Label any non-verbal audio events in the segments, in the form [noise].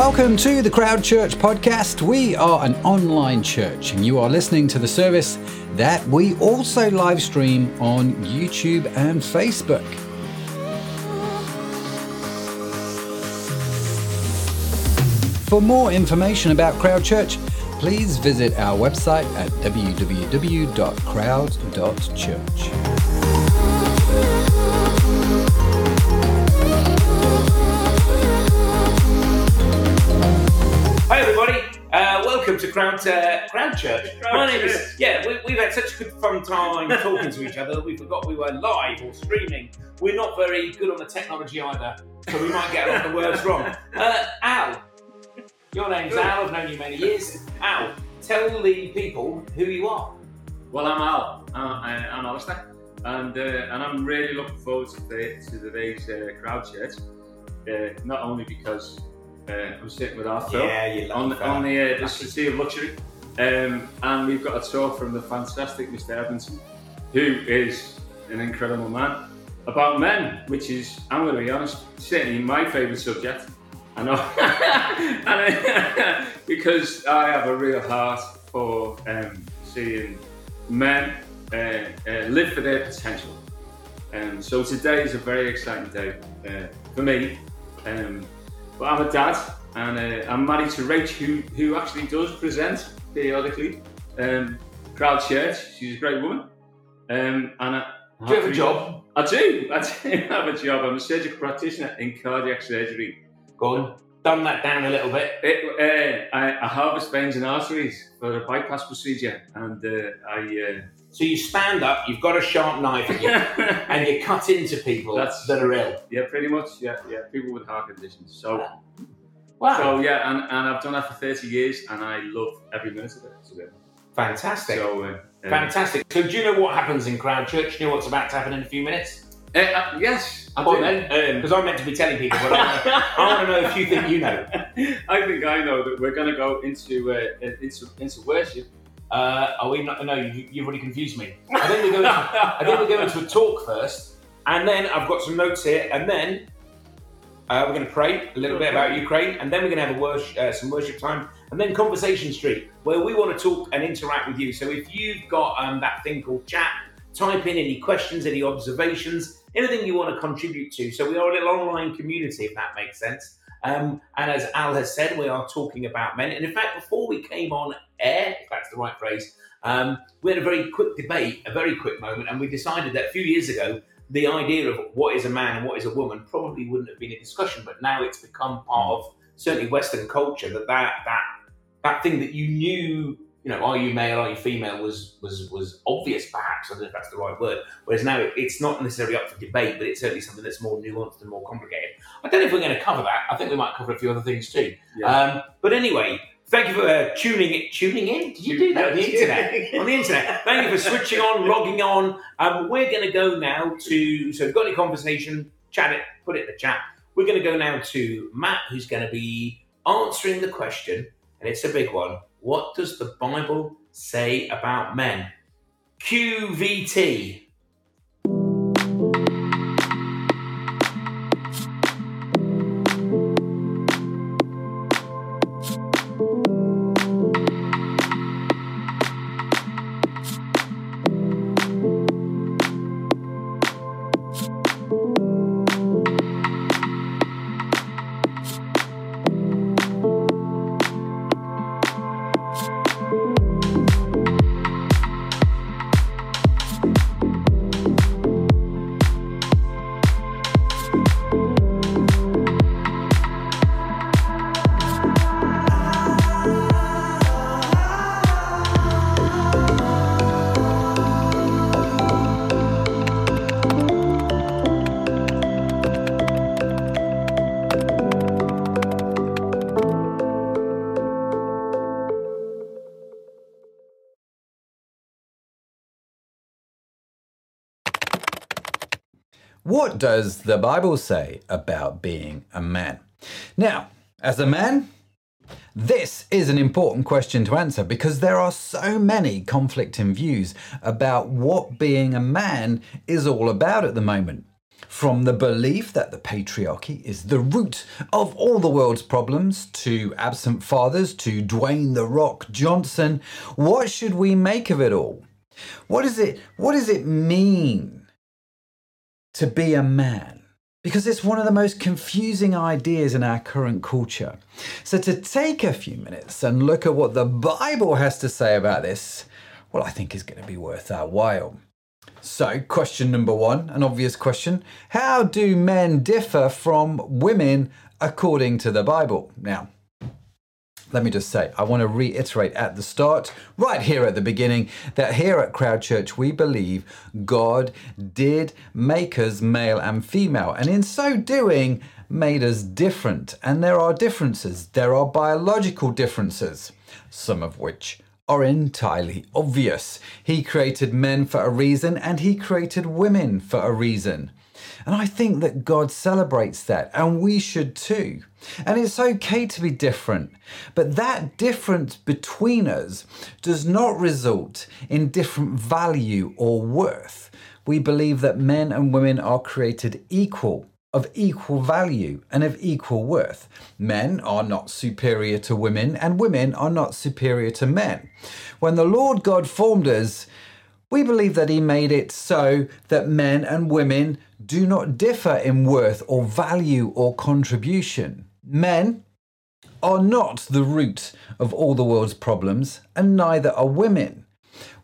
Welcome to the Crowd Church podcast. We are an online church, and you are listening to the service that we also live stream on YouTube and Facebook. For more information about Crowd Church, please visit our website at www.crowd.church. welcome to Crowd uh, Crowd Church. Crowd My name is yeah. We, we've had such a good fun time talking to each other that we forgot we were live or streaming. We're not very good on the technology either, so we might get a lot of the words wrong. Uh, Al, your name's Al. I've known you many years. Al, tell the people who you are. Well, I'm Al. Uh, I- I'm Alistair, and uh, and I'm really looking forward to, the, to today's uh, crowd church. Uh, not only because uh, I'm sitting with our Phil you on, the- on the, uh, the City of Luxury, um, and we've got a talk from the fantastic Mr. Edmondson, who is an incredible man about men, which is I'm going to be honest, certainly my favourite subject. I know, [laughs] and, [laughs] because I have a real heart for um, seeing men uh, uh, live for their potential. Um, so today is a very exciting day uh, for me. Um, but I'm a dad, and uh, I'm married to Rach, who who actually does present periodically. Um, Crowd Church. She's a great woman. Um, and I, Do you have a job? I do. I do [laughs] have a job. I'm a surgical practitioner in cardiac surgery. Go on, dumb that down a little bit. It, uh, I, I harvest veins and arteries for a bypass procedure, and uh, I. So you stand up, you've got a sharp knife, and you, [laughs] and you cut into people That's- that are ill. yeah, pretty much. Yeah, yeah. People with heart conditions. So. Wow, So yeah, and, and I've done that for 30 years, and I love every minute of it. To be honest. fantastic. So uh, Fantastic. So, do you know what happens in Crowd Church? Do you know what's about to happen in a few minutes? uh, uh, yes, I do. then, because I'm meant to be telling people, but I, I want to know if you think you know. [laughs] I think I know that we're going to go into uh, into into worship. Uh, are we not? No, you, you've already confused me. I think we're going. To, I think we're going to a talk first, and then I've got some notes here, and then uh, we're going to pray a little bit about Ukraine, and then we're going to have a worship, uh, some worship time, and then Conversation Street, where we want to talk and interact with you. So if you've got um, that thing called chat, type in any questions, any observations, anything you want to contribute to. So we are a little online community, if that makes sense. Um, and as Al has said, we are talking about men. And in fact, before we came on air, if that's the right phrase, um, we had a very quick debate, a very quick moment, and we decided that a few years ago, the idea of what is a man and what is a woman probably wouldn't have been a discussion, but now it's become part of certainly Western culture that that that, that thing that you knew, you know, are you male, are you female, was was was obvious, perhaps. I don't know if that's the right word. Whereas now it, it's not necessarily up for debate, but it's certainly something that's more nuanced and more complicated. I don't know if we're going to cover that. I think we might cover a few other things too. Yeah. Um, but anyway, thank you for uh, tuning in. Tuning in? Did you do that on the internet? on the internet. Thank you for switching on, logging on. Um, we're going to go now to. So, if you've got any conversation, chat it, put it in the chat. We're going to go now to Matt, who's going to be answering the question, and it's a big one. What does the Bible say about men? QVT. What does the Bible say about being a man? Now, as a man, this is an important question to answer because there are so many conflicting views about what being a man is all about at the moment. From the belief that the patriarchy is the root of all the world's problems to absent fathers to Dwayne the Rock Johnson, what should we make of it all? What is it what does it mean to be a man? Because it's one of the most confusing ideas in our current culture. So to take a few minutes and look at what the Bible has to say about this, well I think is going to be worth our while. So, question number one, an obvious question How do men differ from women according to the Bible? Now, let me just say, I want to reiterate at the start, right here at the beginning, that here at Crowd Church, we believe God did make us male and female, and in so doing, made us different. And there are differences, there are biological differences, some of which are entirely obvious. He created men for a reason and he created women for a reason. And I think that God celebrates that, and we should too. And it's okay to be different, but that difference between us does not result in different value or worth. We believe that men and women are created equal of equal value and of equal worth. Men are not superior to women, and women are not superior to men. When the Lord God formed us, we believe that He made it so that men and women do not differ in worth or value or contribution. Men are not the root of all the world's problems, and neither are women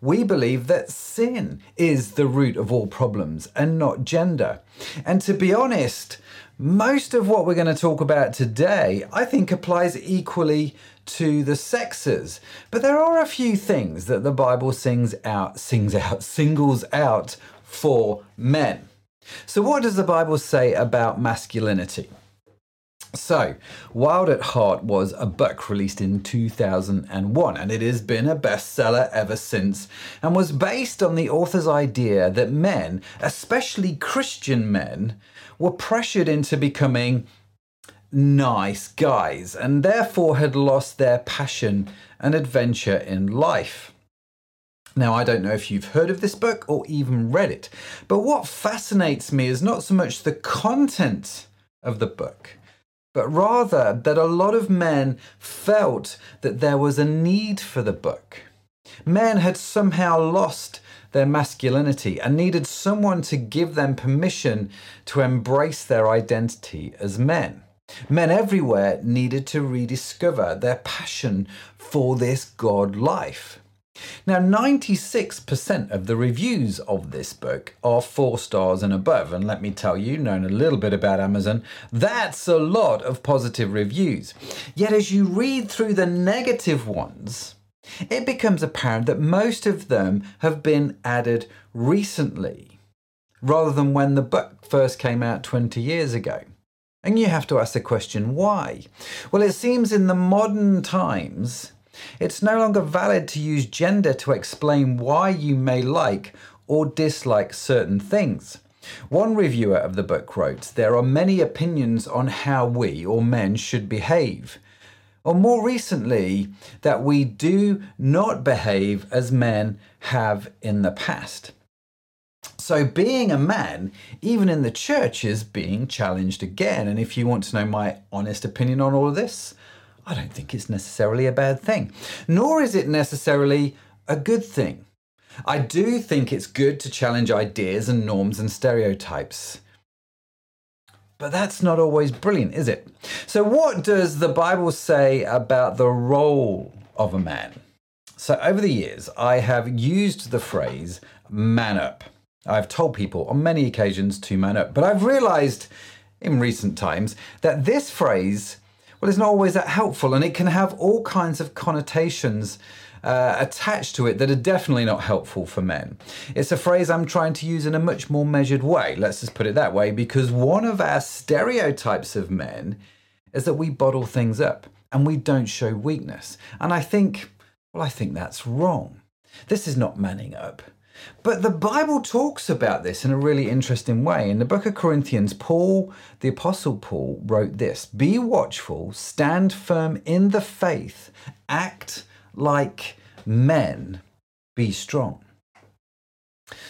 we believe that sin is the root of all problems and not gender. And to be honest, most of what we're going to talk about today, I think, applies equally to the sexes. But there are a few things that the Bible sings out, sings out, [laughs] singles out for men. So, what does the Bible say about masculinity? So, Wild at Heart was a book released in 2001 and it has been a bestseller ever since and was based on the author's idea that men, especially Christian men, were pressured into becoming nice guys and therefore had lost their passion and adventure in life. Now, I don't know if you've heard of this book or even read it, but what fascinates me is not so much the content of the book but rather that a lot of men felt that there was a need for the book. Men had somehow lost their masculinity and needed someone to give them permission to embrace their identity as men. Men everywhere needed to rediscover their passion for this God life. Now, 96% of the reviews of this book are four stars and above. And let me tell you, knowing a little bit about Amazon, that's a lot of positive reviews. Yet, as you read through the negative ones, it becomes apparent that most of them have been added recently, rather than when the book first came out 20 years ago. And you have to ask the question why? Well, it seems in the modern times, it's no longer valid to use gender to explain why you may like or dislike certain things. One reviewer of the book wrote, There are many opinions on how we, or men, should behave. Or more recently, that we do not behave as men have in the past. So, being a man, even in the church, is being challenged again. And if you want to know my honest opinion on all of this, I don't think it's necessarily a bad thing, nor is it necessarily a good thing. I do think it's good to challenge ideas and norms and stereotypes. But that's not always brilliant, is it? So, what does the Bible say about the role of a man? So, over the years, I have used the phrase man up. I've told people on many occasions to man up, but I've realized in recent times that this phrase well, it's not always that helpful, and it can have all kinds of connotations uh, attached to it that are definitely not helpful for men. It's a phrase I'm trying to use in a much more measured way, let's just put it that way, because one of our stereotypes of men is that we bottle things up and we don't show weakness. And I think, well, I think that's wrong. This is not manning up. But the Bible talks about this in a really interesting way. In the book of Corinthians, Paul, the Apostle Paul, wrote this Be watchful, stand firm in the faith, act like men, be strong.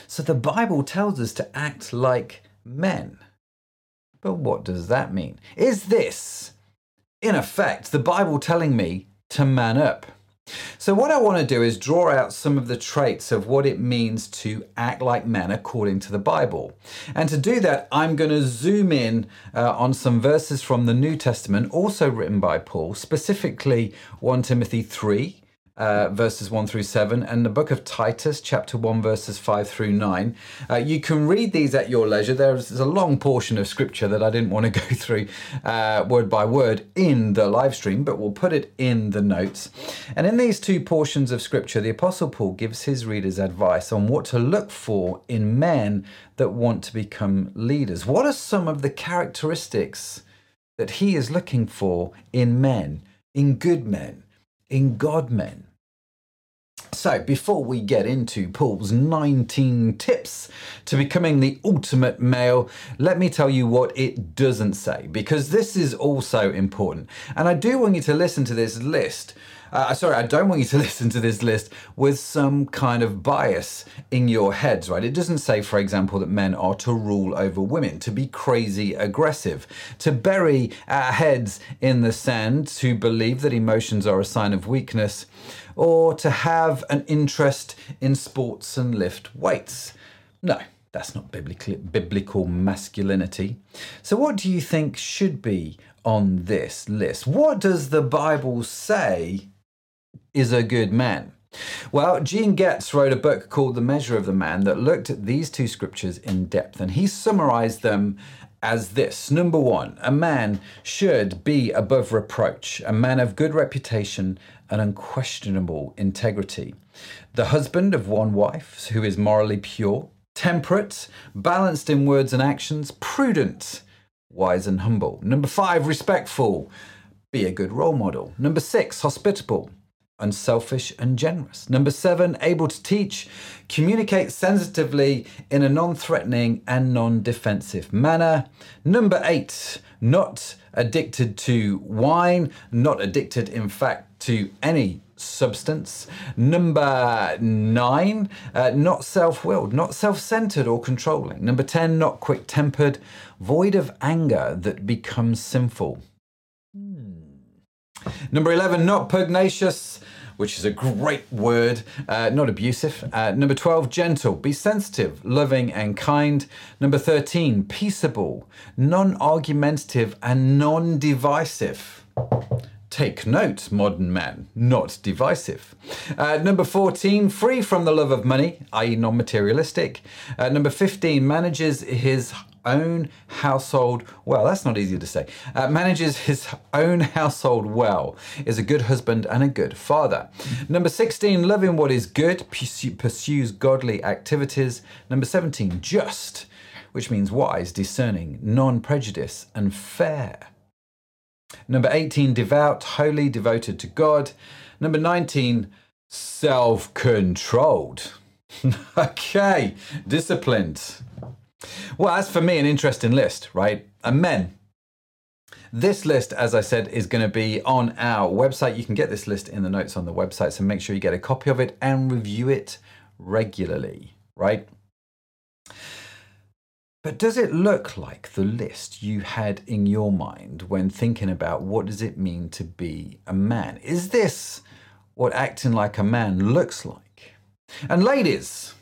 So the Bible tells us to act like men. But what does that mean? Is this, in effect, the Bible telling me to man up? So, what I want to do is draw out some of the traits of what it means to act like men according to the Bible. And to do that, I'm going to zoom in uh, on some verses from the New Testament, also written by Paul, specifically 1 Timothy 3, uh, verses 1 through 7, and the book of Titus, chapter 1, verses 5 through 9. Uh, you can read these at your leisure. There's, a long portion of scripture that I didn't want to [laughs] go through uh, word by word in the live stream, but we'll put it in the notes. And in these two portions of scripture, the Apostle Paul gives his readers advice on what to look for in men that want to become leaders. What are some of the characteristics that he is looking for in men, in good men? in God men. So, before we get into Paul's 19 tips to becoming the ultimate male, let me tell you what it doesn't say, because this is also important. And I do want you to listen to this list uh, sorry, I don't want you to [laughs] listen to this list with some kind of bias in your heads, right? It doesn't say, for example, that men are to rule over women, to be crazy aggressive, to bury our heads in the sand, to believe that emotions are a sign of weakness, or to have an interest in sports and lift weights. No. That's not biblical masculinity. So, what do you think should be on this list? What does the Bible say is a good man? Well, Gene Getz wrote a book called The Measure of the Man that looked at these two scriptures in depth, and he summarized them as this Number one, a man should be above reproach, a man of good reputation and unquestionable integrity, the husband of one wife who is morally pure, temperate, balanced in words and actions, prudent, wise and humble. Number five, respectful, be a good role model. Number six, hospitable unselfish and generous. Number seven, able to teach, communicate sensitively in a non threatening and non defensive manner. Number eight, not addicted to wine, not addicted, in fact, to any substance. Number nine, uh, not self willed, not self centered or controlling. Number 10, not quick tempered, void of anger that becomes sinful. Number 11, not pugnacious, which is a great word, uh, not abusive. Uh, number 12, gentle, be sensitive, loving, and kind. Number 13, peaceable, non argumentative, and non divisive. Take note, modern man, not divisive. Uh, number 14, free from the love of money, i.e., non materialistic. Uh, number 15, manages his own household well. That's not easy to say. Uh, manages his own household well, is a good husband and a good father. Number 16, loving what is good, pursues godly activities. Number 17, just, which means wise, discerning, non prejudice, and fair. Number 18, devout, holy, devoted to God. Number 19, self controlled. [laughs] okay, disciplined. Well, that's for me an interesting list, right? And men. This list, as I said, is going to be on our website. You can get this list in the notes on the website, so make sure you get a copy of it and review it regularly, right? But does it look like the list you had in your mind when thinking about what does it mean to be a man? Is this what acting like a man looks like? And ladies,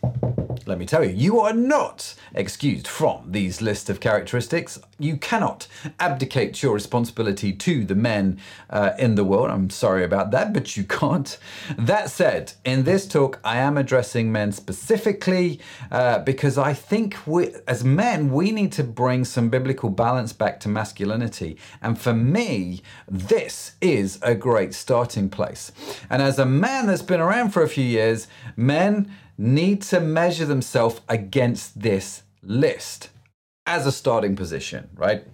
let me tell you, you are not excused from these list of characteristics. You cannot abdicate your responsibility to the men uh, in the world. I'm sorry about that, but you can't. That said, in this talk, I am addressing men specifically uh, because I think we, as men, we need to bring some biblical balance back to masculinity. And for me, this is a great starting place. And as a man that's been around for a few years, men need to measure themselves against this list as a starting position, right?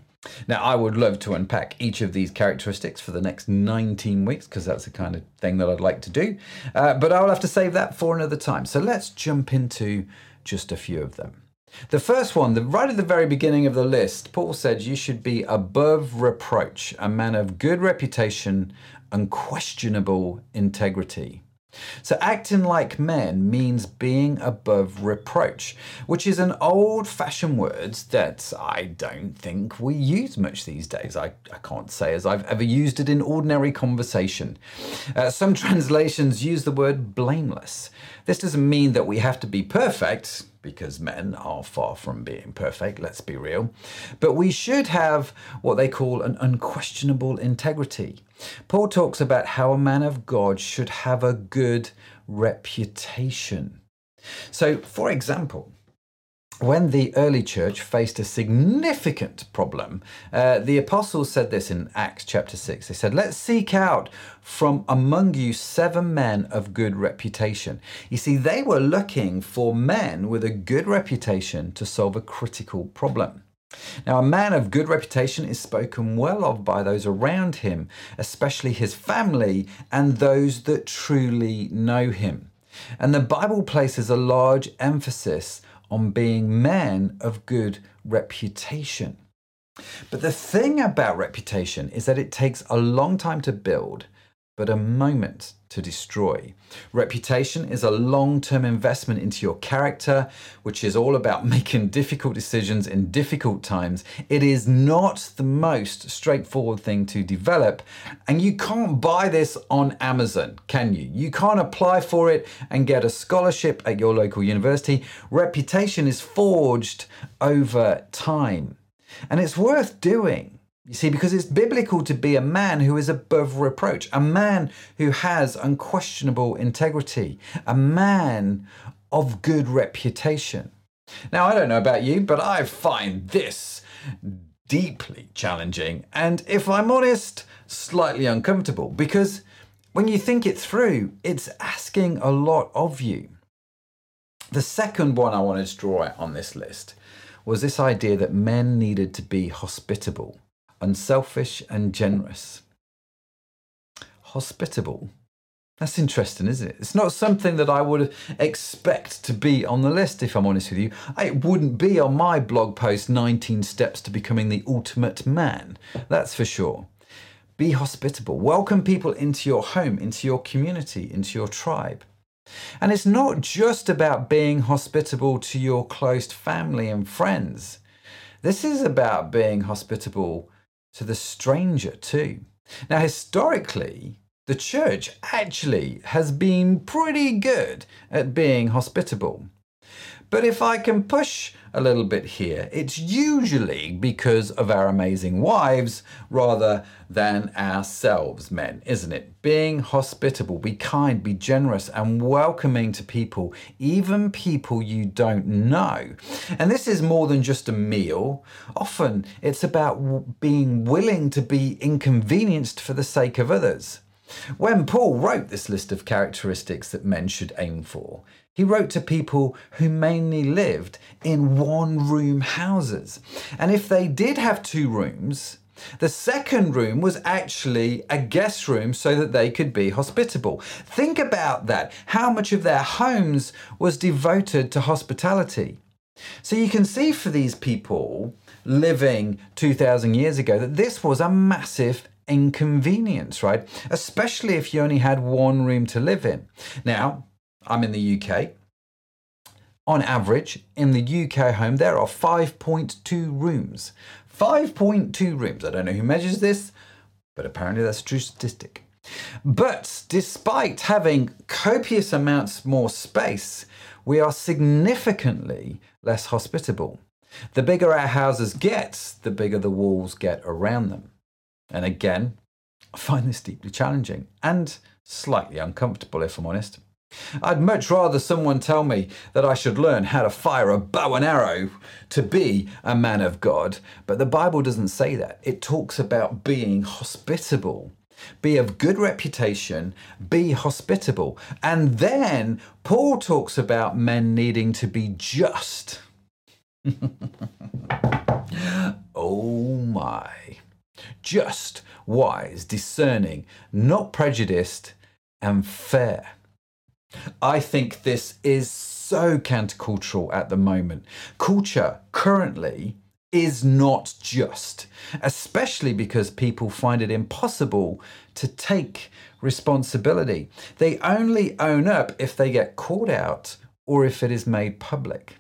Now, I would love to unpack each of these characteristics for the next 19 weeks because that's the kind of thing that I'd like to do. Uh, but I will have to save that for another time. So let's jump into just a few of them. The first one, the, right at the very beginning of the list, Paul said you should be above reproach, a man of good reputation, unquestionable integrity. So, acting like men means being above reproach, which is an old fashioned word that I don't think we use much these days. I, I can't say as I've ever used it in ordinary conversation. Uh, some [laughs] translations use the word blameless. This doesn't mean that we have to be perfect, because men are far from being perfect, let's be real. But we should have what they call an unquestionable integrity. Paul talks about how a man of God should have a good reputation. So, for example, when the early church faced a significant problem, uh, the apostles said this in Acts chapter 6. They said, Let's seek out from among you seven men of good reputation. You see, they were looking for men with a good reputation to solve a critical problem. Now, a man of good reputation is spoken well of by those around him, especially his family and those that truly know him. And the Bible places a large emphasis on being men of good reputation. But the thing about reputation is that it takes a long time to build, but a moment to destroy. Reputation is a long term investment into your character, which is all about [laughs] making difficult decisions in difficult times. It is not the most straightforward thing to develop, and you can't buy this on Amazon, can you? You can't apply for it and get a scholarship at your local university. Reputation is forged over time, and it's worth doing. You see, because it's biblical to be a man who is above reproach, a man who has unquestionable integrity, a man of good reputation. Now, I don't know about you, but I find this deeply challenging and, if I'm honest, slightly uncomfortable because when you think it through, it's asking a lot of you. The second one I wanted to draw out on this list was this idea that men needed to be hospitable unselfish and generous. Hospitable. That's interesting, isn't it? It's not something that I would expect to be on the list, if I'm honest with you. It wouldn't be on my blog post 19 Steps to Becoming the Ultimate Man, that's for sure. Be hospitable. Welcome people into your home, into your community, into your tribe. And it's not just about being hospitable to your close family and friends. This is about being hospitable to the stranger too. Now, historically, the church actually has been pretty good at being hospitable. But if I can push a little bit here, it's usually because of our amazing wives rather than ourselves, men, isn't it? Being hospitable, be kind, be generous, and welcoming to people, even people you don't know. And this is more than just a meal. Often it's about being willing to be inconvenienced for the sake of others. When Paul wrote this list of characteristics that men should aim for, he wrote to people who mainly lived in one room houses. And if they did have two rooms, the second room was actually a guest room so that they could be hospitable. Think about that. How much of their homes was devoted to hospitality? So you can see for these people living 2,000 years ago that this was a massive inconvenience, right? Especially if you only had one room to live in. Now, I'm in the UK. On average, in the UK home, there are 5.2 rooms. 5.2 rooms. I don't know who measures this, but apparently that's a true statistic. But despite having copious amounts more space, we are significantly less hospitable. The bigger our houses get, the bigger the walls get around them. And again, I find this deeply challenging and slightly uncomfortable, if I'm honest. I'd much rather someone tell me that I should learn how to fire a bow and arrow to be a man of God, but the Bible doesn't say that. It talks about being hospitable. Be of good reputation, be hospitable. And then Paul talks about men needing to be just. [laughs] oh my just, wise, discerning, not prejudiced, and fair. I think this is so countercultural at the moment. Culture currently is not just, especially because people find it impossible to take responsibility. They only own up if they get caught out or if it is made public.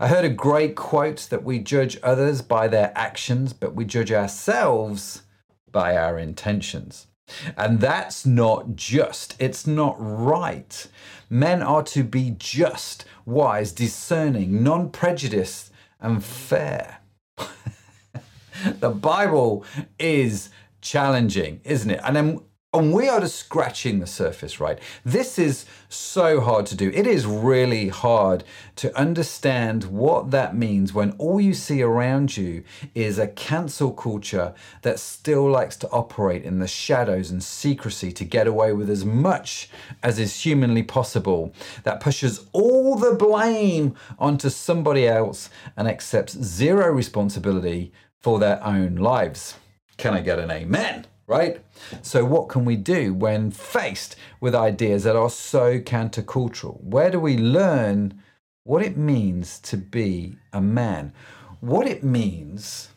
I heard a great quote that we judge others by their actions, but we judge ourselves by our intentions. And that's not just, it's not right. Men are to be just, wise, discerning, non prejudiced, and fair. [laughs] the Bible is challenging, isn't it? And then and we are just scratching the surface, right? This is so hard to do. It is really hard to understand what that means when all you see around you is a cancel culture that still likes to operate in the shadows and secrecy to get away with as much as is humanly possible, that pushes all the blame onto somebody else and accepts zero responsibility for their own lives. Can I get an amen? Right? So, what can we do when faced with ideas that are so countercultural? Where do we learn what it means to be a man? What it means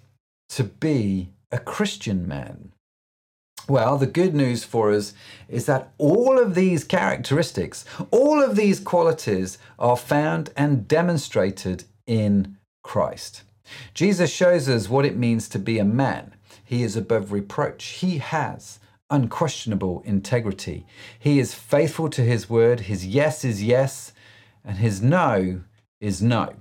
to be a Christian man? Well, the good news for us is that all of these characteristics, all of these qualities are found and demonstrated in Christ. Jesus shows us what it means to be a man. He is above reproach. He has unquestionable integrity. He is faithful to his word. His yes is yes, and his no is no.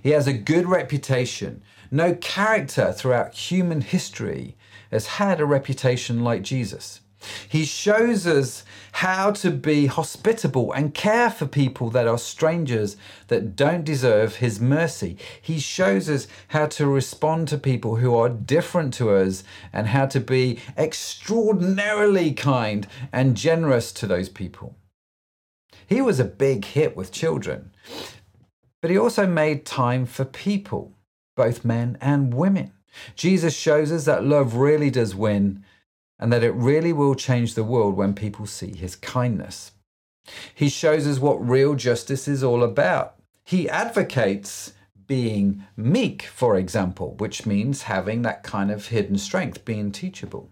He has a good reputation. No character throughout human history has had a reputation like Jesus. He shows us how to be hospitable and care for people that are strangers that don't deserve His mercy. He shows us how to respond to people who are different to us and how to be extraordinarily kind and generous to those people. He was a big hit with children, but he also made time for people, both men and women. Jesus shows us that love really does win and that it really will change the world when people see his kindness. He shows us what real justice is all about. He advocates being meek, for example, which means having that kind of hidden strength, being teachable.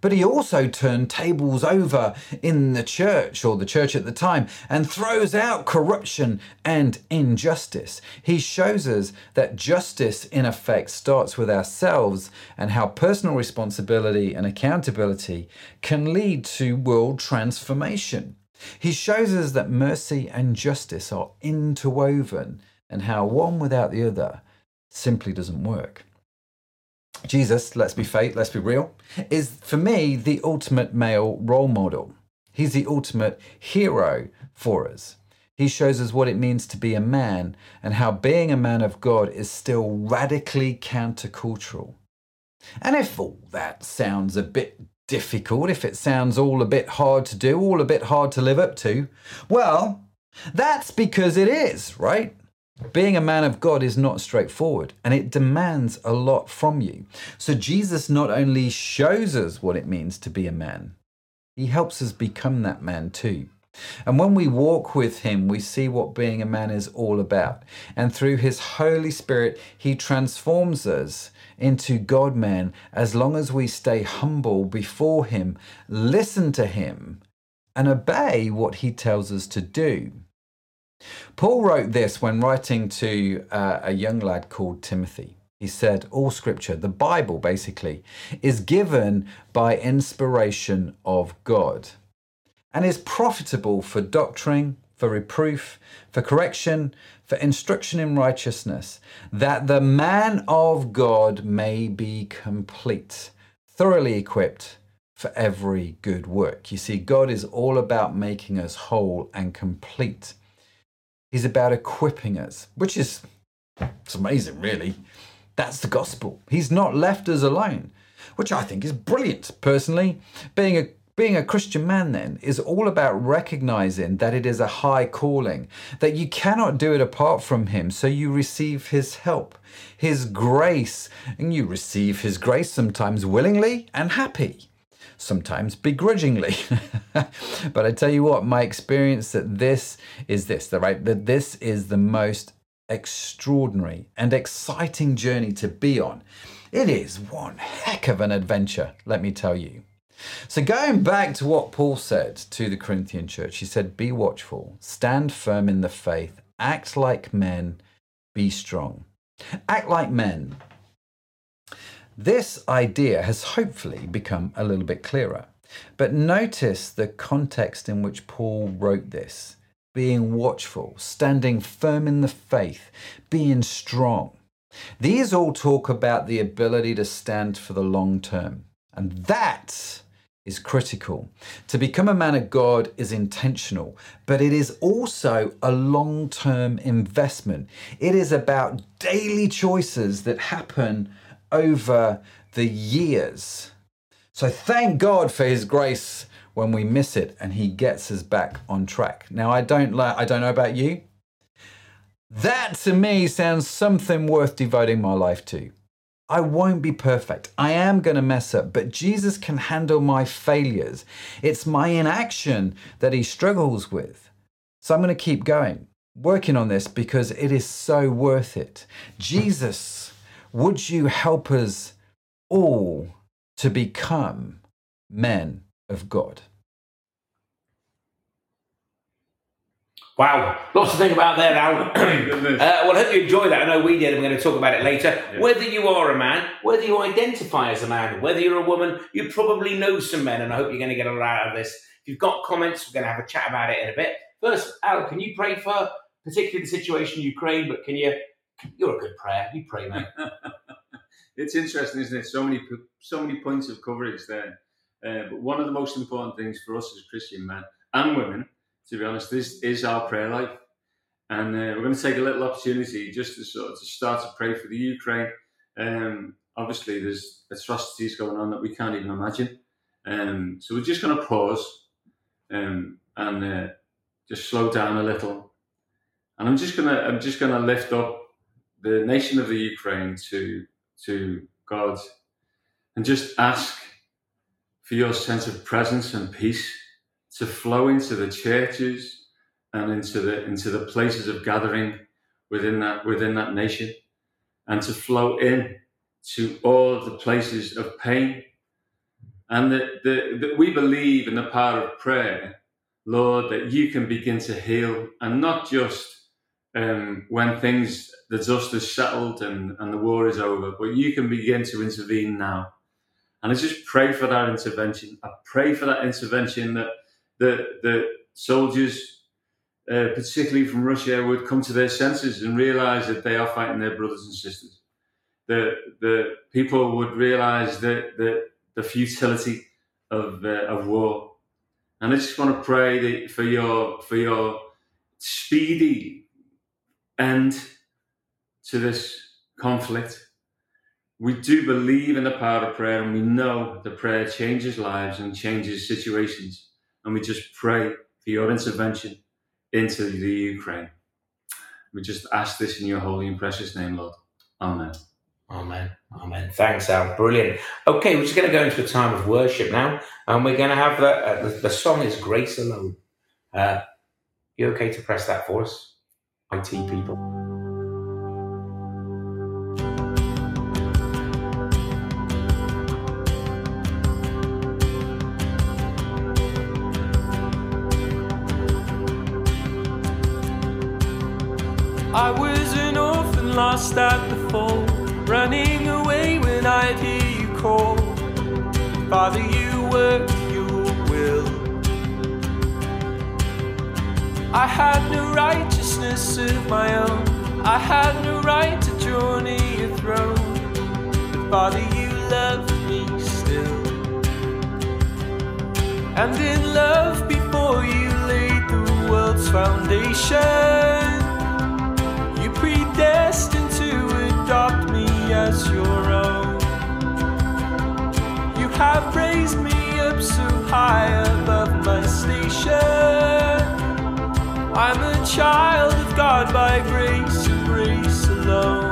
But he also turned tables over in the church or the church at the time and throws out corruption and injustice. He shows us that justice, in effect, starts with ourselves and how personal responsibility and accountability can lead to world transformation. He shows us that mercy and justice are interwoven and how one without the other simply doesn't work. Jesus, let's be mm. fake, let's be real, is for me the ultimate male role model. He's the ultimate hero for us. He shows us what it means to be a man and how being a man of God is still radically countercultural. And if all that sounds a bit difficult, if it sounds all a bit hard to do, all a bit hard to live up to, well, that's because it is, right? Being a man of God is not straightforward and it demands a lot from you. So, Jesus not only shows us what it means to be a man, he helps us become that man too. And when we walk with him, we see what being a man is all about. And through his Holy Spirit, he transforms us into God men as long as we stay humble before him, listen to him, and obey what he tells us to do. Paul wrote this when writing to uh, a young lad called Timothy. He said, All scripture, the Bible basically, is given by inspiration of God and is profitable for doctrine, for reproof, for correction, for instruction in righteousness, that the man of God may be complete, thoroughly equipped for every good work. You see, God is all about making us whole and complete. He's about equipping us, which is it's amazing, really. That's the gospel. He's not left us alone, which I think is brilliant. Personally, being a being a Christian man then is all about recognizing that it is a high calling, that you cannot do it apart from Him, so you receive His help, His grace, and you receive His grace sometimes willingly and happy sometimes begrudgingly. [laughs] but I tell you what, my experience that this is this, the right, that this is the most extraordinary and exciting journey to be on. It is one heck of an adventure, let me tell you. So, going back to what Paul said to the Corinthian church, he said, Be watchful, stand firm in the faith, act like men, be strong. Act like men. This idea has hopefully become a little bit clearer. But notice the context in which Paul wrote this being watchful, standing firm in the faith, being strong. These all talk about the ability to stand for the long term. And that is critical. To become a man of God is intentional, but it is also a long term investment. It is about daily choices that happen over the years. So thank God for his grace when we miss it and he gets us back on track. Now I don't like I don't know about you. That to me sounds something worth devoting my life to. I won't be perfect. I am going to mess up, but Jesus can handle my failures. It's my inaction that he struggles with. So I'm going to keep going, working on this because it is so worth it. Jesus, would you help us all to become men of God? Wow, lots to think about there, Al. [clears throat] uh, well, I hope you enjoyed that. I know we did, and we're going to talk about it later. Yeah. Whether you are a man, whether you identify as a man, whether you're a woman, you probably know some men, and I hope you're going to get a lot out of this. If you've got comments, we're going to have a chat about it in a bit. First, Al, can you pray for particularly the situation in Ukraine? But can you? You're a good prayer. You pray, mate. [laughs] it's interesting, isn't it? So many, so many points of coverage there. Uh, but one of the most important things for us as Christian men and women, to be honest, is, is our prayer life. And uh, we're going to take a little opportunity just to sort of to start to pray for the Ukraine. Um, obviously, there's atrocities going on that we can't even imagine. Um, so we're just going to pause um, and uh, just slow down a little. And I'm just gonna I'm just gonna lift up the nation of the Ukraine to to God and just ask for your sense of presence and peace to flow into the churches and into the into the places of gathering within that within that nation and to flow in to all the places of pain. And that, that, that we believe in the power of prayer lord that you can begin to heal and not just um, when things the dust has settled and, and the war is over but you can begin to intervene now and i just pray for that intervention i pray for that intervention that the, the soldiers uh, particularly from Russia, would come to their senses and realize that they are fighting their brothers and sisters. The, the people would realize that the, the futility of, uh, of war. And I just want to pray that for your, for your speedy end to this conflict. We do believe in the power of prayer and we know that prayer changes lives and changes situations. And we just pray for your intervention into the Ukraine. We just ask this in your holy and precious name, Lord. Amen. Amen. Amen. Thanks, Al. Brilliant. Okay, we're just going to go into a time of worship now, and we're going to have the uh, the, the song is "Grace Alone." Uh, you okay to press that for us, IT people? I was an orphan lost at the fall, running away when I'd hear you call. Father, you work your will. I had no righteousness of my own, I had no right to draw near your throne. But Father, you loved me still. And in love before you laid the world's foundation as your own. You have raised me up so high above my station. I'm a child of God by grace and grace alone.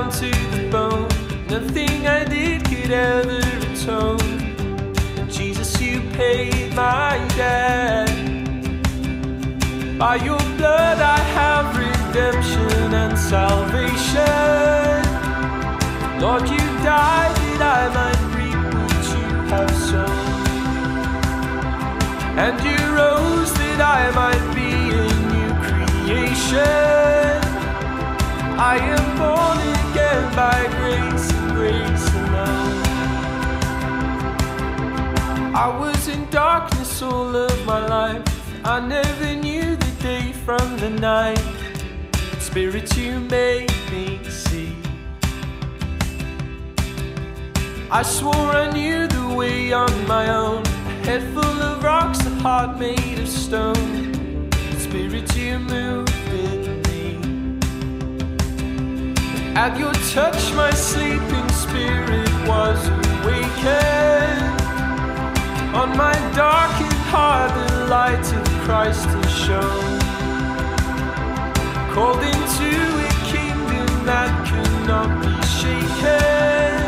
Down to the bone. Nothing I did could ever atone. Jesus, you paid my debt. By your blood, I have redemption and salvation. Lord, you died that I might reap what you have sown. And you rose that I might be a new creation. I am born by grace and grace alone. I was in darkness all of my life. I never knew the day from the night. Spirit, you made me see. I swore I knew the way on my own. A head full of rocks, a heart made of stone. Spirit, you moved me. At your touch, my sleeping spirit was awakened. On my darkened heart, the light of Christ has shone. Called into a kingdom that cannot be shaken.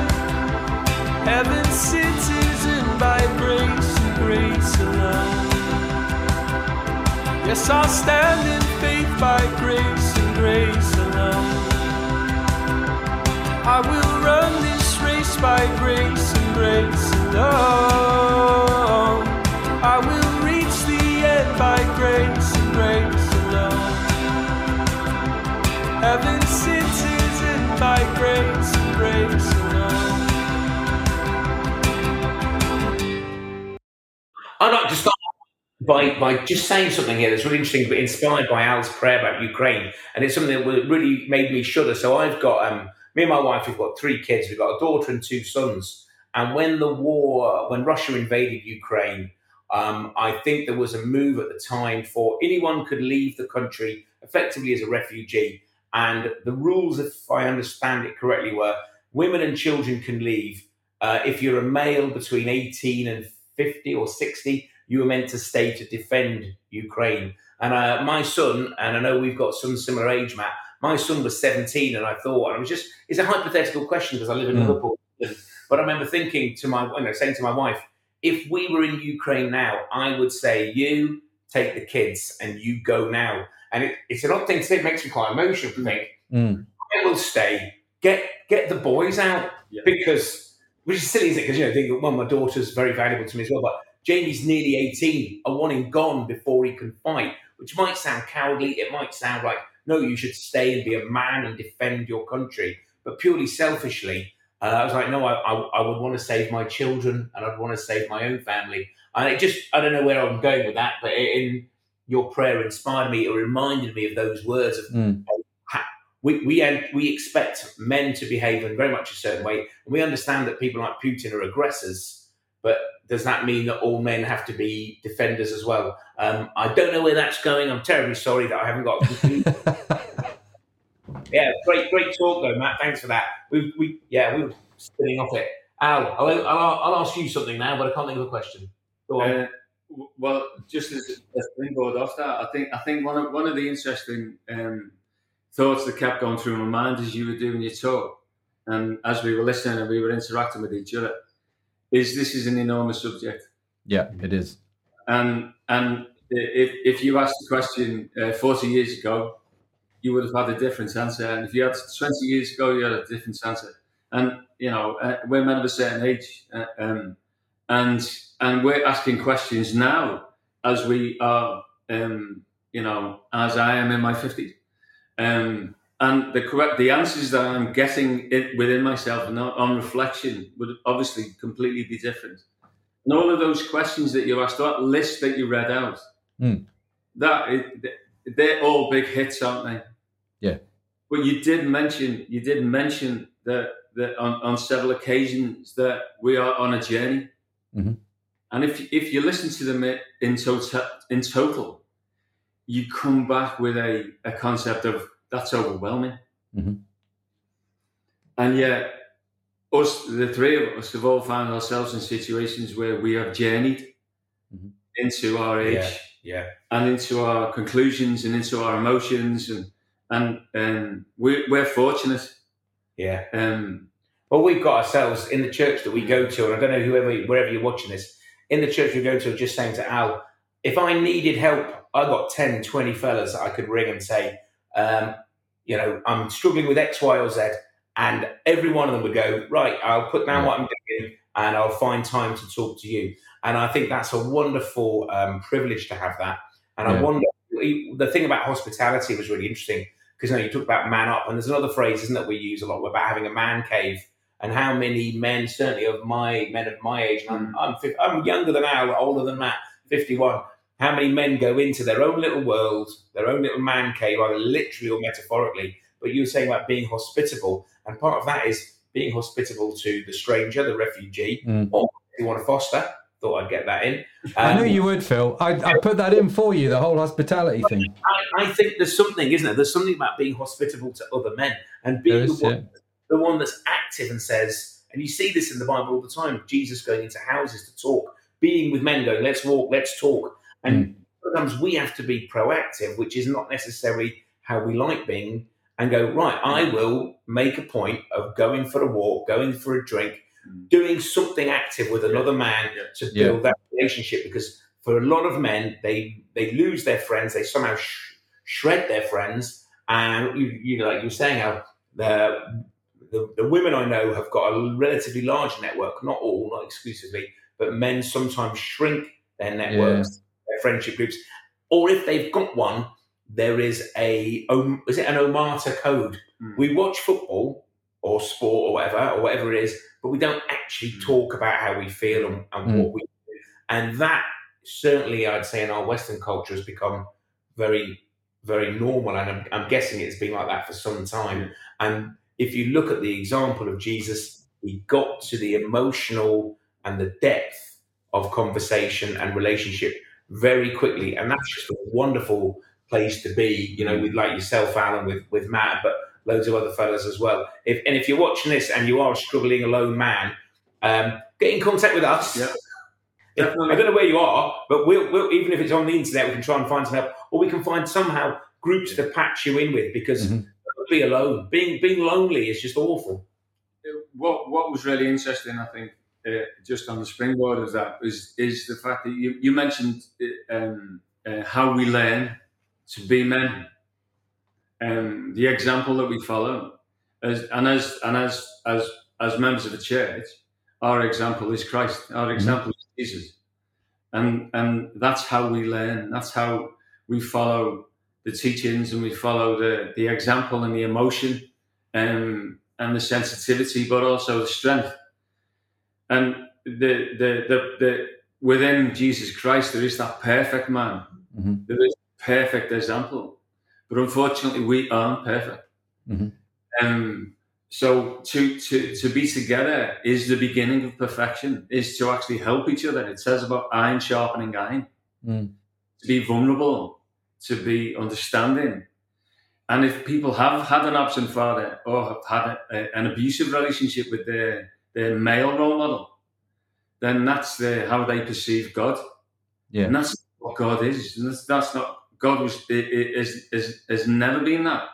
Heaven's citizen by grace and grace alone. Yes, I'll stand in faith by grace and grace alone. I will run this race by grace and grace alone. I will reach the end by grace and grace alone. Heaven's citizen by grace and grace alone. I'd like to start by, by just saying something here that's really interesting, but inspired by Al's prayer about Ukraine. And it's something that really made me shudder. So I've got, um, me and my wife, we've got three kids. We've got a daughter and two sons. And when the war, when Russia invaded Ukraine, um, I think there was a move at the time for anyone could leave the country effectively as a refugee. And the rules, if I understand it correctly, were women and children can leave. Uh, if you're a male between 18 and 50 or 60, you were meant to stay to defend Ukraine. And uh, my son, and I know we've got some similar age, Matt, my son was 17, and I thought, and I was just, it's a hypothetical question because I live in Mm. Liverpool. But I remember thinking to my, you know, saying to my wife, if we were in Ukraine now, I would say, you take the kids and you go now. And it, it's an odd thing to say, it makes me quite emotional to think, Mm. I will stay, get get the boys out Yeah. because, which is silly, isn't it? Because, you know, think, well, my daughter's very valuable to me as well, but Jamie's nearly 18. I want him gone before he can fight, which might sound cowardly. It might sound like, no, you should stay and be a man and defend your country. But purely selfishly, uh, I was like, no, I, I, I would want to save my children and I'd want to save my own family. And it just, I don't know where I'm going with that, but in your prayer inspired me. It reminded me of those words of Mm. we we we expect men to behave in very much a certain way, and we understand that people like Putin are aggressors. But does that mean that all men have to be defenders as well? Um, I don't know where that's going. I'm terribly sorry that I haven't got. A [laughs] yeah, great, great talk though, Matt. Thanks for that. We, we, yeah, we were spinning off it. Al, I'll, I'll, I'll ask you something now, but I can't think of a question. Go on. Uh, well, just as a springboard off that, I think I think one of one of the interesting um, thoughts that kept going through my mind as you were doing your talk, and as we were listening and we were interacting with each other, is this is an enormous subject, yeah, it is. and and if if you asked the question uh, forty years ago, you would have had a different answer, and if you had twenty years ago, you had a different answer, and you know uh, we're men of a certain age, uh, um, and and we're asking questions now as we are, um, you know, as I am in my fifties, um, and the correct the answers that I'm getting it within myself and on, on reflection would obviously completely be different. And all of those questions that you asked, that list that you read out, Mm. that it, they're all big hits, aren't they? Yeah. But you did mention you did mention that that on, on several occasions that we are on a journey. Mhm. And if if you listen to them in total, in total, you come back with a, a concept of that's overwhelming. Mhm. And yet, us, the three of us, have all found ourselves in situations where we have journeyed Mhm. into our age, Yeah. Yeah. and into our conclusions and into our emotions and and um, we're, we're fortunate. Yeah. Um, Well, we've got ourselves in the church that we go to, and I don't know whoever, wherever you're watching this, in the church we go to, just saying to Al, if I needed help, I got 10, 20 fellas that I could ring and say, um, you know, I'm struggling with X, Y, or Z. And every one of them would go, right, I'll put down what I'm doing and I'll find time to talk to you. And I think that's a wonderful um, privilege to have that. And I wonder, the thing about hospitality was really interesting because you know you talk about man up, and there's another phrase, isn't that we use a lot about having a man cave, and how many men, certainly of my men of my age, and I'm I'm, I'm younger than Al, older than Matt, 51. How many men go into their own little world, their own little man cave, either literally or metaphorically? But you were saying about being hospitable, and part of that is being hospitable to the stranger, the refugee, Mm. or you want to foster. Thought I'd get that in. I Um, knew you would, Phil. I, I put that in for you, the whole hospitality thing. I, I think there's something, isn't there? There's something about being hospitable to other men and being is, the, one, yeah. the one that's active and says, and you see this in the Bible all the time Jesus going into houses to talk, being with men, going, let's walk, let's talk. And sometimes we have to be proactive, which is not necessarily how we like being, and go, right, I will make a point of going for a walk, going for a drink, Mm. doing something active with another man Yeah. to Yeah. build that relationship because for a lot of men they they lose their friends they somehow sh- shred their friends and you, you know, like you were saying how the, the the women I know have got a relatively large network not all not exclusively but men sometimes shrink their networks friendship groups or if they've got one there is a om- is it an omertà code Mm. we watch football or sport or whatever or whatever it is but we don't actually Mm. talk about how we feel and, and Mm. what we do. And that certainly, I'd say, in our Western culture has become very, very normal. And I'm, I'm guessing it's been like that for some time. And if you look at the example of Jesus, he got to the emotional and the depth of conversation and relationship very quickly. And that's just a wonderful place to be, you know, with like yourself, Alan, with, with Matt, but loads of other fellas as well. If, and if you're watching this and you are a struggling alone man, um, get in contact with us. Yeah. [laughs] If- Definitely. I don't know where you are, but we'll, we'll even if it's on the internet, we can try and find some help, or we can find somehow groups to patch you in with because Mhm. be alone. Being being lonely is just awful. what what was really interesting, I think, uh, just on the springboard of that is is the fact that you you mentioned uh, um, uh, how we learn to be men, um, the example that we follow, as and as and as as as members of the church, our example is Christ. Our example is Jesus, and and that's how we learn. That's how we follow the teachings and we follow the the example and the emotion. Um, and the sensitivity, but also the strength. And the the the, the within Jesus Christ, there is that perfect man. Mhm. There is perfect example, but unfortunately, we aren't perfect. Mhm. Um, so to to to be together is the beginning of perfection. Is to actually help each other. It says about iron sharpening iron. Mm. To be vulnerable, to be understanding, and if people have had an absent father or have had a, an abusive relationship with their, their male role model, then that's the, how they perceive God. Yeah. And that's what God is. And that's, that's not, God was, i- i- is, is, has never been that.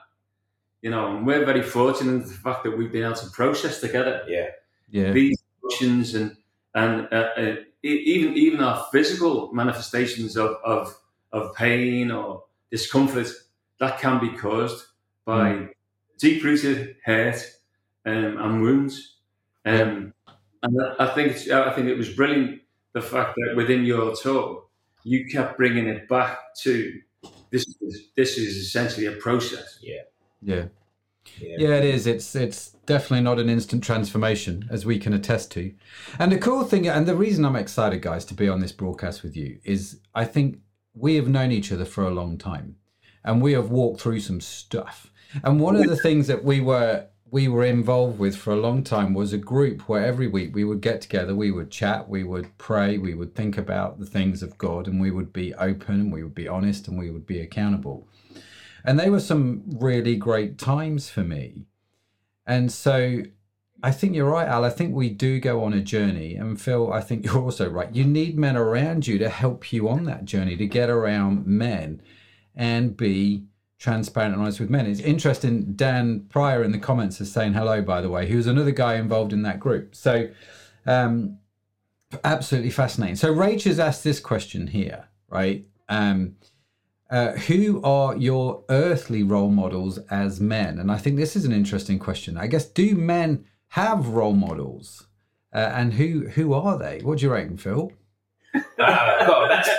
You know, and we're very fortunate in the fact that we've been able to process together Yeah. Yeah. these emotions and and uh, uh, e- even even our physical manifestations of, of of pain or discomfort that can be caused by deep rooted hurt um, and wounds. Um, and I think it's, I think it was brilliant the fact that within your talk you kept bringing it back to this is this is essentially a process. Yeah. Yeah. Yeah, it is. It's it's definitely not an instant transformation, as we can attest to. And the cool thing, and the reason I'm excited, guys, to be on this broadcast with you is I think we have known each other for a long time, and we have walked through some stuff. And one of the things that we were we were involved with for a long time was a group where every week we would get together, we would chat, we would pray, we would think about the things of God, and we would be open, and we would be honest, and we would be accountable. And they were some really great times for me. And so I think you're right, Al. I think we do go on a journey. And Phil, I think [laughs] you're also right. You need men around you to help you on that journey, to get around men and be transparent and honest with men. It's interesting. Dan Pryor in the comments is saying hello, by the way, who's another guy involved in that group. So, um, absolutely fascinating. So, Rach has asked this question here, right? Um, uh, who are your earthly role models as men? And I think this is an interesting question. I guess, do men have role models? Uh, and who who are they? What do you reckon, Phil? [laughs] God, that's,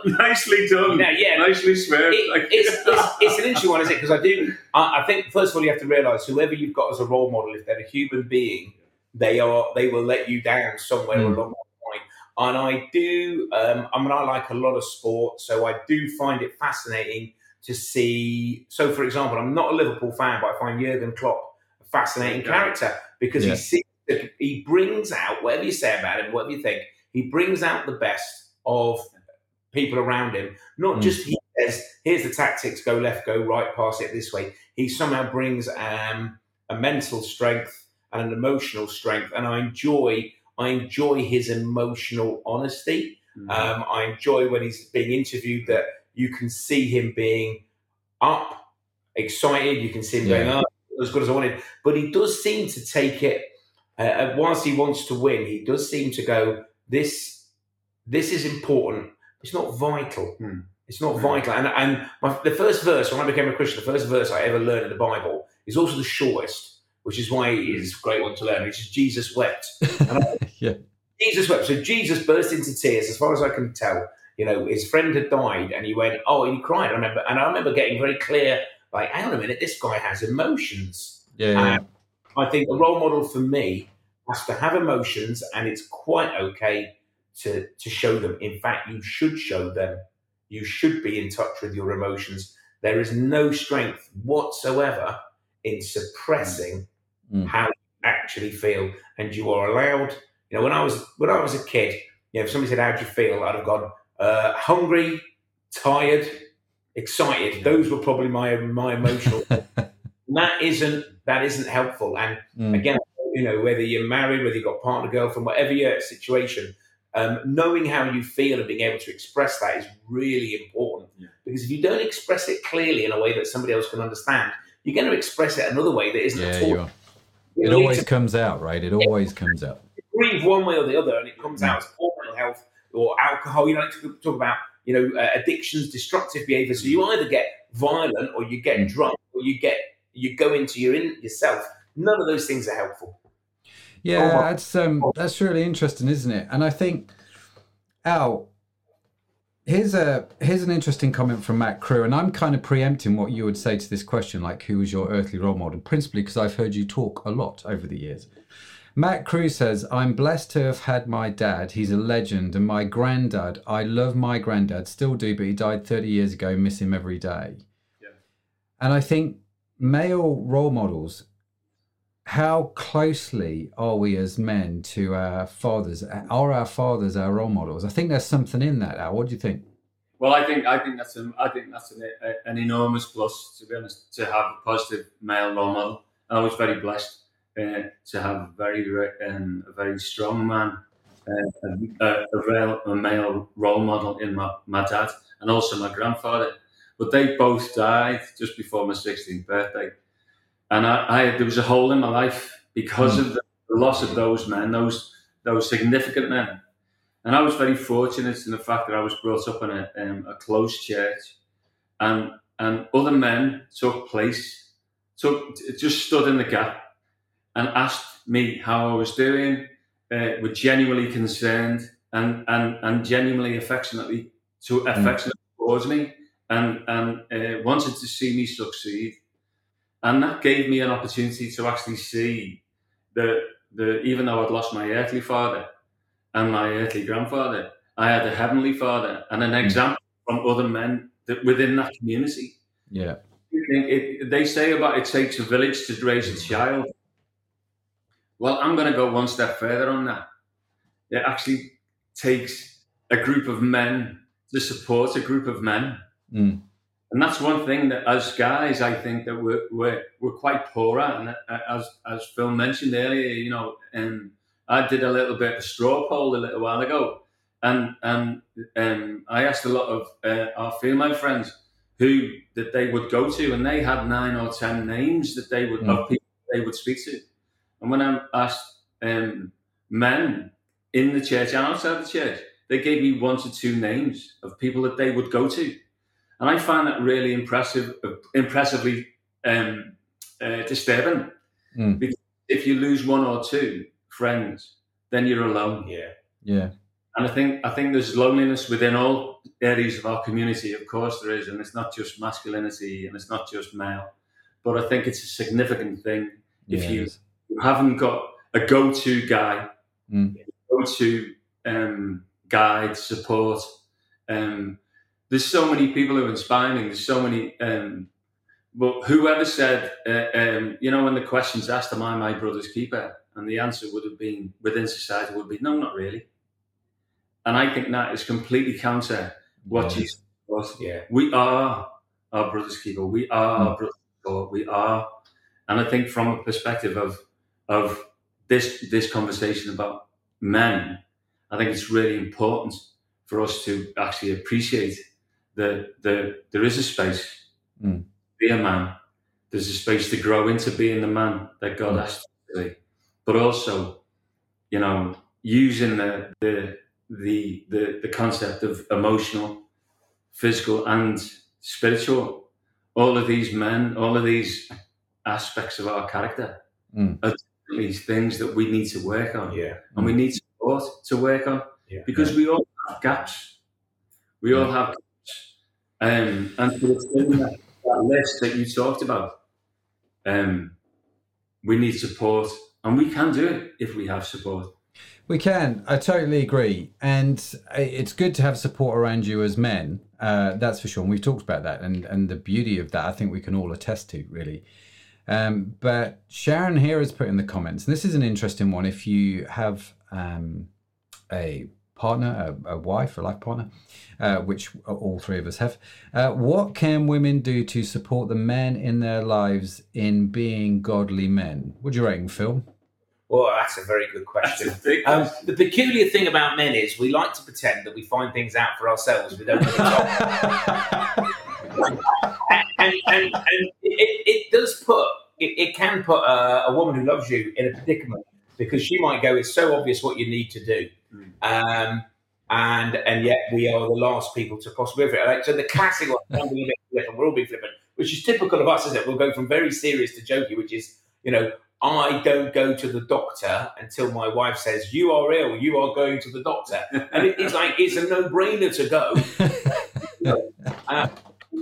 [laughs] Nicely done. No, yeah. Nicely swear. it, it's, [laughs] it's, it's an interesting one, isn't it? Because I do, I, I think first of all you have to realise whoever you've got as a role model, if they're a human being, they are they will let you down somewhere Mm. along the line. And I do, um, I mean, I like a lot of sport, so I do find it fascinating to see. So, for example, I'm not a Liverpool fan, but I find Jurgen Klopp a fascinating Okay. character because Yeah. he sees, he brings out whatever you say about him, whatever you think, he brings out the best of people around him. Not Mm. just he says, "Here's the tactics: go left, go right, pass it this way." He somehow brings um, a mental strength and an emotional strength, and I enjoy. I enjoy his emotional honesty. Mm. Um, I enjoy when he's being interviewed that you can see him being up, excited. You can see him Yeah. going, "Oh, as good as I wanted." But he does seem to take it. Uh, whilst he wants to win, he does seem to go, "This, this is important. It's not vital. Hmm. It's not vital." And and my, the first verse when I became a Christian, the first verse I ever learned in the Bible is also the shortest, which is why it's a great one to learn. Which is Jesus wept. [laughs] yeah. Jesus wept. So Jesus burst into tears, as far as I can tell. You know, his friend had died, and he went, "Oh," and he cried. I remember, and I remember getting very clear, like, "Hang on a minute, this guy has emotions." Yeah. yeah. And I think a role model for me has to have emotions, and it's quite okay to to show them. In fact, you should show them. You should be in touch with your emotions. There is no strength whatsoever in suppressing Mm. how you actually feel, and you are allowed. You know, when I was when I was a kid, you know, if somebody said, "How do you feel?" I'd have gone, uh, "Hungry, tired, excited." Those were probably my my emotional. [laughs] That isn't that isn't helpful. And Mm. again, you know, whether you're married, whether you've got a partner, girlfriend, whatever your situation, um, knowing how you feel and being able to express that is really important. Yeah. Because if you don't express it clearly in a way that somebody else can understand, you're going to express it another way that isn't Yeah, at all. It always to comes out, right? It always comes out. grieve one way or the other, and it comes out as poor mental health or alcohol. You know, to talk about you know uh, addictions, destructive behaviour. So you either get violent, or you get Mm. drunk, or you get you go into your in yourself. None of those things are helpful. Yeah, Oh, that's um that's really interesting, isn't it? And I think Al, here's a here's an interesting comment from Matt Crew, and I'm kind of preempting what you would say to this question, like who was your earthly role model, principally because I've heard you talk a lot over the years. Matt Crew says, I'm blessed to have had my dad. He's a legend. And my granddad, I love my granddad, still do, but he died 30 years ago, miss him every day. Yeah. And I think male role models, how closely are we as men to our fathers? Are our fathers our role models? I think there's something in that, Al. What do you think? Well, I think I think that's an I think that's an, a, an enormous plus to be honest to have a positive male role model. I was very blessed uh, to have a very um, a very strong man, uh, a, a, real, a male role model in my, my dad and also my grandfather. But they both died just before my 16th birthday, and I, I there was a hole in my life because Mm. of the, loss of those men, those those significant men. And I was very fortunate in the fact that I was brought up in a, um, a closed church, and and other men took place, took just stood in the gap, and asked me how I was doing, uh, were genuinely concerned and and and genuinely affectionately to affectionate towards me, and and uh, wanted to see me succeed, and that gave me an opportunity to actually see that, the even though I'd lost my earthly father and my earthly grandfather. I had a heavenly father and an example from other men that within that community. Yeah. It, they say about it takes a village to raise a child. Well, I'm going to go one step further on that. It actually takes a group of men to support a group of men. Mm. And that's one thing that as guys, I think that we're we're, we're quite poor at. And uh, as as Phil mentioned earlier, you know, um, I did a little bit of straw poll a little while ago, and and um, I asked a lot of uh, our female friends who that they would go to, and they had nine or ten names that they would Mm. of people they would speak to. And when I asked um, men in the church and outside the church, they gave me one to two names of people that they would go to, and I find that really impressive, impressively um, uh, disturbing. Mm. Because if you lose one or two friends, then you're alone. Yeah. Yeah. And I think I think there's loneliness within all areas of our community. Of course, there is, and it's not just masculinity and it's not just male. But I think it's a significant thing if Yeah, you you haven't got a go-to guy, Mm. go-to um, guide, support. Um, there's so many people who are inspiring. There's so many. Um, but whoever said, uh, um, you know, when the question's asked, "Am I my brother's keeper?" and the answer would have been within society would be, "No, not really." And I think that is completely counter what Yeah. Jesus was. Yeah. We are our brother's keeper. We are our brother's keeper. We are, and I think from a perspective of of this this conversation about men, I think it's really important for us to actually appreciate that the, there is a space Mm. to be a man. There's a space to grow into being the man that God Mm. asked you to be, but also, you know, using the the the the, the concept of emotional, physical, and spiritual. All of these men, all of these aspects of our character Mm. are these things that we need to work on Yeah. and we need support to work on Yeah. because we all have gaps. We all have. Um, and extend that, that list that you talked about, um, we need support, and we can do it if we have support. We can. I totally agree, and it's good to have support around you as men. Uh, that's for sure. And we've talked about that, and and the beauty of that, I think we can all attest to, really. Um, but Sharon here has put in the comments, and this is an interesting one. If you have um, a partner, a, a wife, a life partner, uh, which all three of us have, uh, what can women do to support the men in their lives in being godly men? What do you reckon, Phil? Well, that's a very good That's question. Um, the peculiar thing about men is we like to pretend that we find things out for ourselves. We don't really talk. and, and, and, and it, it does put it, it can put a, a woman who loves you in a predicament because she might go it's so obvious what you need to do um, and and yet we are the last people to possibly do it like, so the classic one I'm being a bit flippant, we're all being flippant which is typical of us isn't it we'll go from very serious to jokey which is you know I don't go to the doctor until my wife says you are ill you are going to the doctor and it, it's like it's a no-brainer to go [laughs] uh,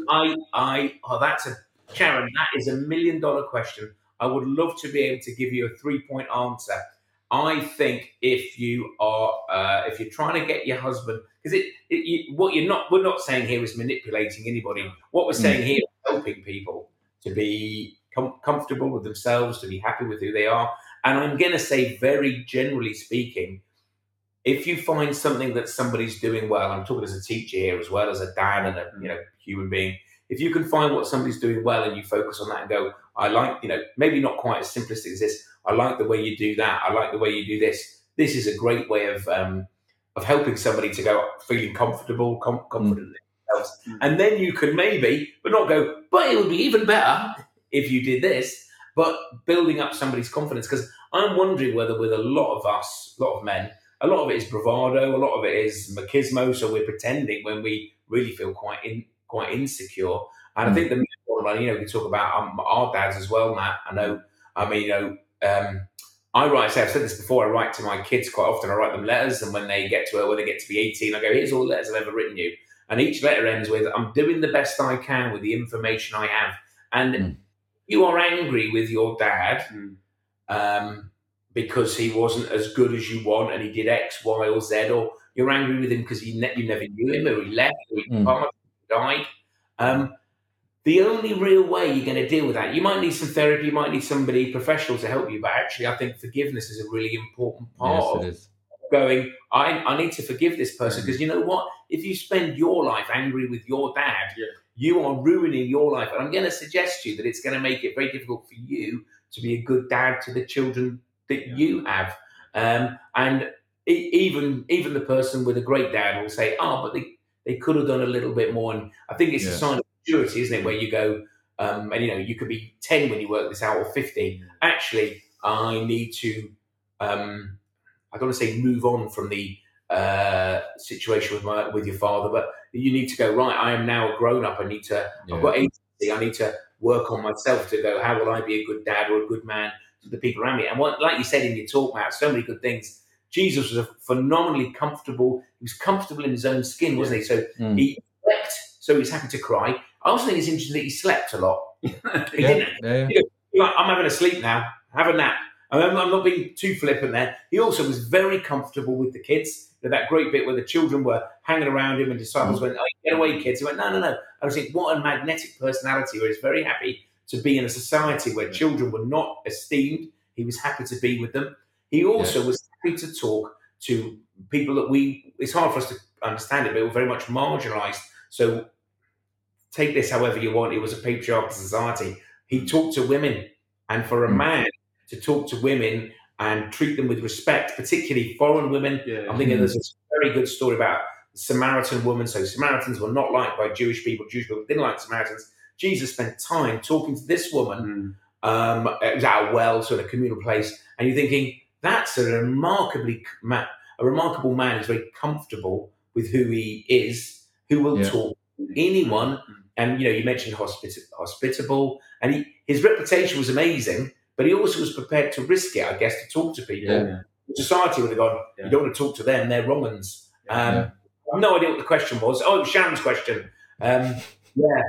I, I, oh, that's a Sharon. That is a million dollar question. I would love to be able to give you a three point answer. I think if you are, uh, if you're trying to get your husband, because it, it you, what you're not, we're not saying here is manipulating anybody. What we're saying here is helping people to be com- comfortable with themselves, to be happy with who they are. And I'm going to say, very generally speaking, if you find something that somebody's doing well, I'm talking as a teacher here as well as a dad and a you know human being. If you can find what somebody's doing well and you focus on that and go, I like you know maybe not quite as simplistic as this. I like the way you do that. I like the way you do this. This is a great way of um, of helping somebody to go feeling comfortable, com- confident in themselves, Mm. and then you can maybe, but not go. But it would be even better if you did this. But building up somebody's confidence because I'm wondering whether with a lot of us, a lot of men, a lot of it is bravado, a lot of it is machismo. So we're pretending when we really feel quite in, quite insecure. And I think the one, you know, we talk about um, our dads as well, Matt. I know. I mean, you know, um, I write. Say I've said this before. I write to my kids quite often. I write them letters, and when they get to when they get to be eighteen, I go, "Here's all the letters I've ever written you." And each letter ends with, "I'm doing the best I can with the information I have." And Mm. you are angry with your dad Mm. um, because he wasn't as good as you want and he did X, Y, or Z, or you're angry with him because ne- you never knew him or he left or he Mm. died. Um, the only real way you're going to deal with that, you might need some therapy, you might need somebody professional to help you, but actually, I think forgiveness is a really important part yes, of it is. going, I, I need to forgive this person because you know what? If you spend your life angry with your dad, Yeah. you are ruining your life. And I'm going to suggest to you that it's going to make it very difficult for you to be a good dad to the children that Yeah. you have. Um, and e- even even the person with a great dad will say, "Oh, but they, they could have done a little bit more." And I think it's a sign of maturity, isn't it? Where you go, um, and you know, you could be ten when you work this out, or fifty. Actually, I need to. Um, I don't want to say move on from the uh, situation with my with your father, but you need to go right. I am now a grown up. I need to. Yeah. I've got agency. I need to work on myself to go. How will I be a good dad or a good man to the people around me? And what, like you said in your talk, Matt, so many good things. Jesus was a phenomenally comfortable. He was comfortable in his own skin, wasn't he? So Mm. he wept. So he was happy to cry. I also think it's interesting that he slept a lot. [laughs] He Yeah, didn't. yeah, yeah. He's like, I'm having a sleep now. Have a nap. I'm, I'm not being too flippant there. He also was very comfortable with the kids. That great bit where the children were hanging around him and disciples mm. went, oh, get away, kids. He went, no, no, no. I was thinking, what a magnetic personality where he's very happy to be in a society where children were not esteemed. He was happy to be with them. He also was happy to talk to people that we, it's hard for us to understand it, but we were very much marginalized. So take this however you want. It was a patriarchal society. He talked to women, and for a Mm. man to talk to women and treat them with respect, particularly foreign women. Yeah. I'm thinking Mm. there's a very good story about the Samaritan woman. So Samaritans were not liked by Jewish people. Jewish people didn't like Samaritans. Jesus spent time talking to this woman. Mm. Um, it was at a well, so in a communal place, and you're thinking that's a remarkably ma- a remarkable man who's very comfortable with who he is, who will Yeah. talk to anyone. And you know, you mentioned hospit- hospitable, and he, his reputation was amazing. But he also was prepared to risk it, I guess, to talk to people. Yeah. Society would have gone, Yeah. "You don't want to talk to them; they're wrong uns." Um, Yeah. I've no idea what the question was. Oh, it was Sharon's question. Um, yeah,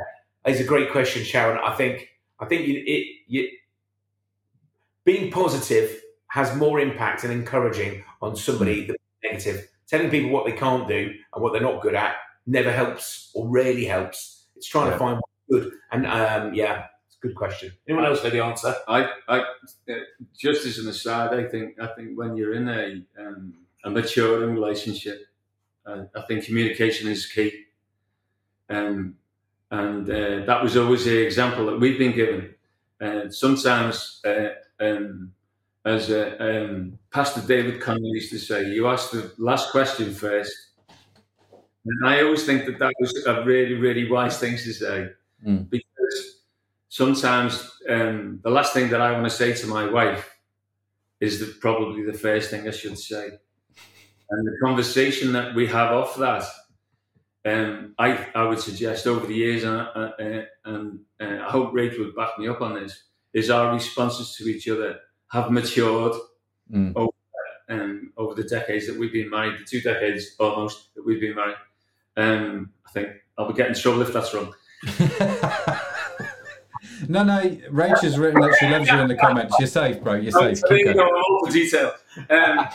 it's a great question, Sharon. I think I think you, it, you, being positive has more impact and encouraging on somebody than negative. Telling people what they can't do and what they're not good at never helps or rarely helps. It's trying Yeah. to find what's good. And um, yeah, it's a good question. Anyone else know the answer? I, I, uh, just as an aside, I think, I think when you're in a, um, a maturing relationship, uh, I think communication is key. Um, and uh, that was always the example that we've been given. Uh, sometimes, uh, um, as uh, um, Pastor David Conley used to say, you ask the last question first. And I always think that that was a really, really wise thing to say Mm. because sometimes um, the last thing that I want to say to my wife is the, probably the first thing I should say. And the conversation that we have off that, um, I, I would suggest over the years, and, uh, uh, and uh, I hope Rachel would back me up on this, is our responses to each other have matured Mm. over, um, over the decades that we've been married, the two decades almost that we've been married. Um, I think I'll be getting trouble if that's wrong. [laughs] no, no. Rachel's written that she loves you in the comments. You're safe, bro. You're safe. Oh, there Keep going. all the detail. Um,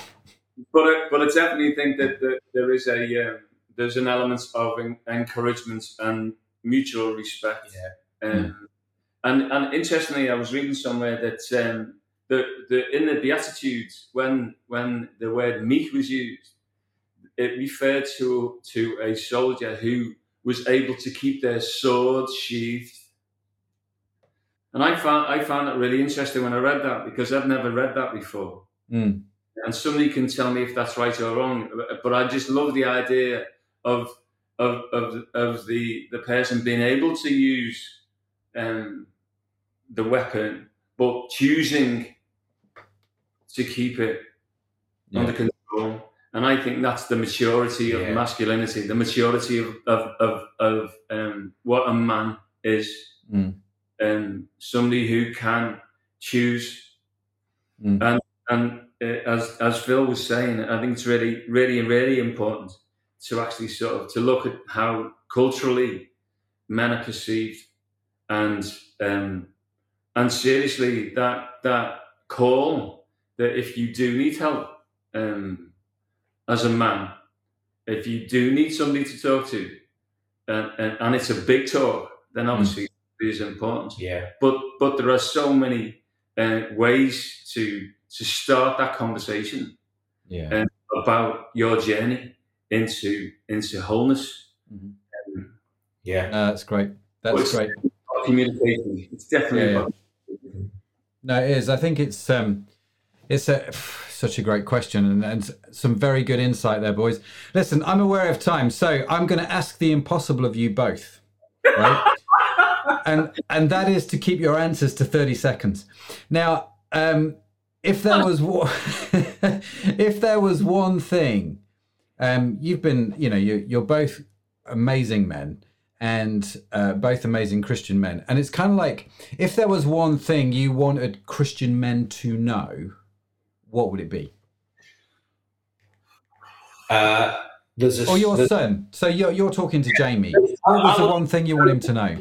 but I, but I definitely think that, that there is a um, there's an element of en- encouragement and mutual respect. Yeah. Um, and and interestingly, I was reading somewhere that um, the the in the Beatitudes when when the word meek was used, it referred to to a soldier who was able to keep their sword sheathed. And I found I found that really interesting when I read that because I've never read that before. Mm. And somebody can tell me if that's right or wrong. But I just love the idea of of of, of the the person being able to use um, the weapon, but choosing to keep it Yeah. under control. And I think that's the maturity of Yeah. masculinity, the maturity of of of, of um, what a man is. Mm. Um, somebody who can choose Mm. and and uh, as as Phil was saying, I think it's really, really, really important to actually sort of to look at how culturally men are perceived, and um, and seriously that that call that if you do need help um, as a man, if you do need somebody to talk to, and, and, and it's a big talk, then obviously it is important Yeah. but but there are so many uh, ways to to start that conversation Yeah. about your journey into into wholeness. Yeah. No, that's great. That's it's- great. Communication. It's definitely Yeah, about No, it is. I think it's um, it's a [sighs] such a great question and, and some very good insight there, boys. Listen, I'm aware of time, so I'm going to ask the impossible of you both, right? [laughs] and and that is to keep your answers to 30 seconds. Now, um, if there was [laughs] one, [laughs] if there was one thing, um, you've been, you know, you, you're both amazing men and uh, both amazing Christian men. And it's kind of like if there was one thing you wanted Christian men to know, what would it be? Uh, a, Or your son. So you're, you're talking to Jamie. What was the one thing you want him to know?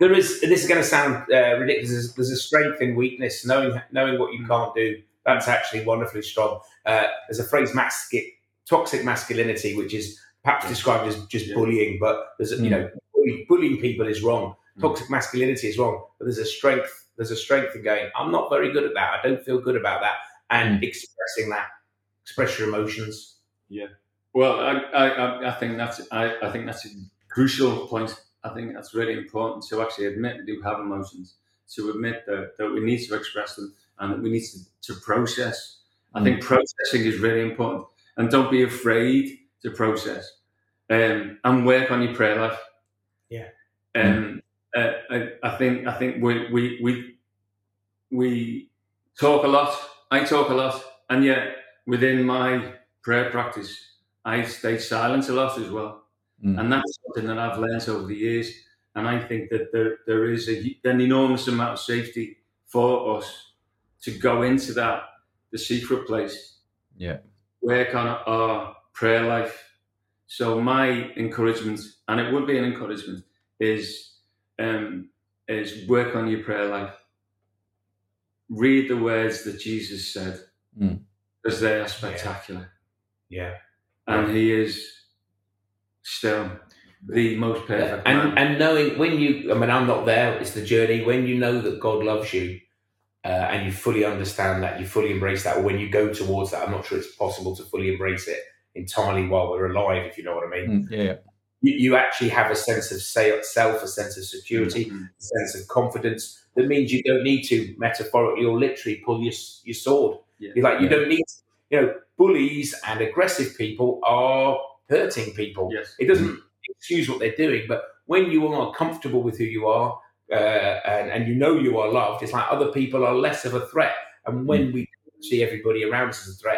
there is. This is going to sound uh, ridiculous. There's, there's a strength in weakness. Knowing knowing what you can't do. That's actually wonderfully strong. Uh, there's a phrase, mascu- toxic masculinity, which is perhaps described as just Yeah. bullying, but there's you Mm. know bully, bullying people is wrong. Mm. Toxic masculinity is wrong, but there's a strength. There's a strength in going. I'm not very good at that. I don't feel good about that, and expressing that. Express your emotions. Yeah. Well, I, I, I- think that's I, I think that's a crucial point. I think that's really important to actually admit we do have emotions, to admit that, that we need to express them and that we need to, to process. I think processing is really important, and don't be afraid to process um, and work on your prayer life. Yeah. Um, uh, I, I think I think we we we we talk a lot. I talk a lot, and yet within my prayer practice, I stay silent a lot as well. Mm. And that's something that I've learned over the years. And I think that there, there is a, an enormous amount of safety for us to go into that, the secret place, Yeah. work on our prayer life. So my encouragement, and it would be an encouragement, is um, is work on your prayer life. Read the words that Jesus said, Mm. because they are spectacular Yeah. and he is still the most perfect man. and and knowing when you i mean i'm not there it's the journey when you know that god loves you uh, and you fully understand that you fully embrace that or when you go towards that i'm not sure it's possible to fully embrace it entirely while we're alive if you know what i mean Mm, yeah, yeah. You, you actually have a sense of self a sense of security Mhm. a sense of confidence that means you don't need to metaphorically or literally pull your, your sword Yeah. you're like you Yeah. don't need you know bullies and aggressive people are hurting people Yes. it doesn't excuse what they're doing, but when you are comfortable with who you are uh, and, and you know you are loved, it's like other people are less of a threat. And when we see everybody around us as a threat,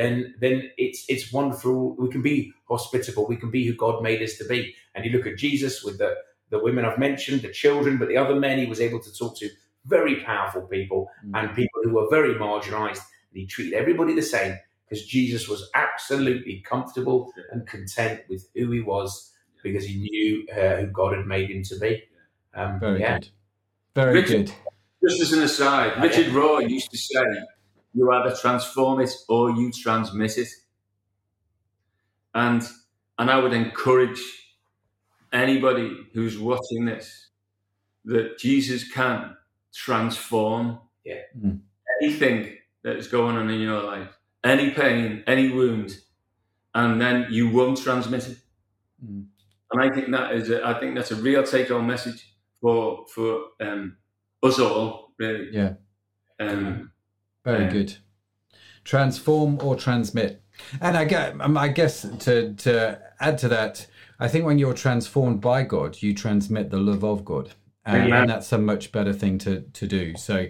then then it's it's wonderful. We can be hospitable. We can be who God made us to be. And you look at Jesus with the the women I've mentioned, the children, but the other men he was able to talk to, very powerful people Mm. and people who were very marginalized. And he treated everybody the same because Jesus was absolutely comfortable and content with who he was because he knew uh, who God had made him to be. Um, Very yeah. good. Very Richard- good. Just as an aside, Richard Rohr used to say, "You either transform it or you transmit it," and and I would encourage anybody who's watching this that Jesus can transform Yeah. Mm. anything that is going on in your life, any pain, any wound, and then you won't transmit it. Mm. And I think that is, a, I think that's a real take-home message for for um, us all, really. Yeah. Um, Very Yeah. good. Transform or transmit. And I guess, um, I guess to, to add to that, I think when you're transformed by God, you transmit the love of God. And, Amen. and that's a much better thing to, to do. So,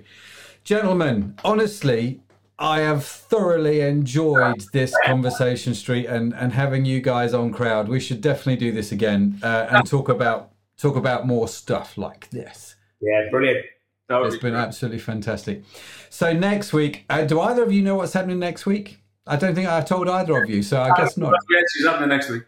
gentlemen, honestly, I have thoroughly enjoyed this conversation street and, and having you guys on crowd. We should definitely do this again uh, and talk about talk about more stuff like this. Yeah, brilliant. It's be been great. absolutely fantastic. So next week, uh, do either of you know what's happening next week? I don't think I've told either of you, so I guess not. Crowd Church is happening next week.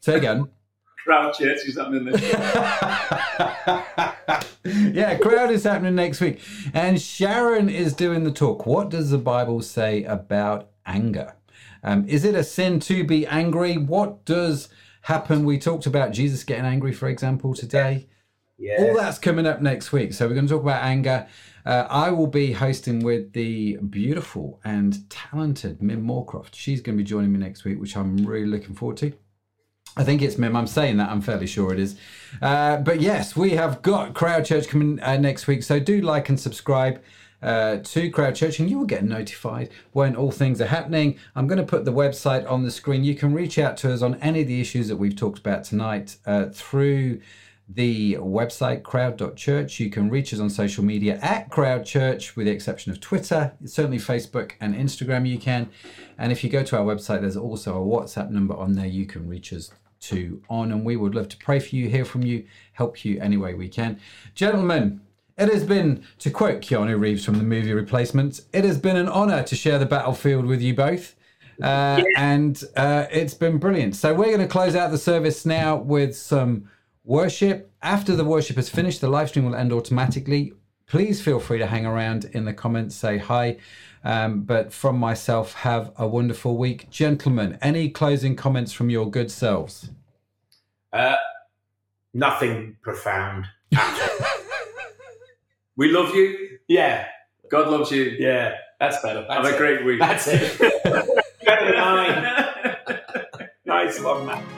Say again. [laughs] Crowd Church is happening next week. [laughs] yeah, crowd is happening next week, and Sharon is doing the talk. What does the Bible say about anger? Um, is it a sin to be angry? What does happen? We talked about Jesus getting angry, for example, today. Yeah. All that's coming up next week. So we're going to talk about anger. Uh, I will be hosting with the beautiful and talented Mim Moorcroft. She's going to be joining me next week, which I'm really looking forward to. I think it's Mim. I'm saying that. I'm fairly sure it is. Uh, but yes, we have got Crowd Church coming uh, next week. So do like and subscribe uh, to Crowd Church, and you will get notified when all things are happening. I'm going to put the website on the screen. You can reach out to us on any of the issues that we've talked about tonight uh, through the website crowd.church. You can reach us on social media at Crowd Church, with the exception of Twitter, certainly Facebook and Instagram. You can, and if you go to our website, there's also a WhatsApp number on there. You can reach us to on, and we would love to pray for you, hear from you, help you any way we can, gentlemen. It has been, to quote Keanu Reeves from the movie Replacements, it has been an honour to share the battlefield with you both. Uh, And uh, it's been brilliant. So we're going to close out the service now with some worship. After the worship is finished, the live stream will end automatically. Please feel free to hang around in the comments, say hi. Um, but from myself, have a wonderful week. Gentlemen, any closing comments from your good selves? Uh, nothing profound. We love you. Yeah, God loves you. yeah, that's better. That's Have a great week. That's it. [laughs] better than I. [laughs] Nice one, Matt.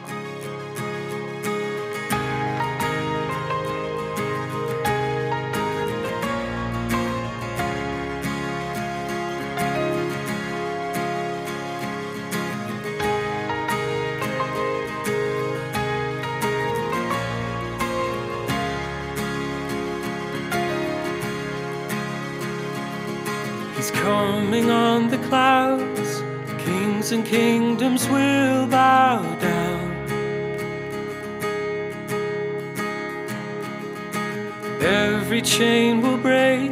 Every chain will break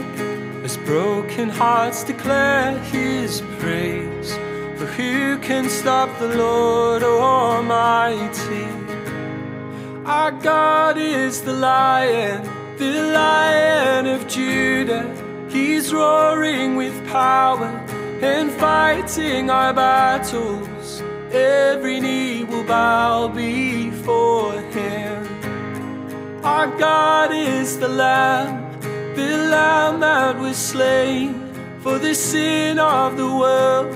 as broken hearts declare his praise. For who can stop the Lord Almighty? Our God is the lion, the lion of Judah. He's roaring with power and fighting our battles. Every knee will bow before him. Our God is the Lamb, the Lamb that was slain for the sin of the world.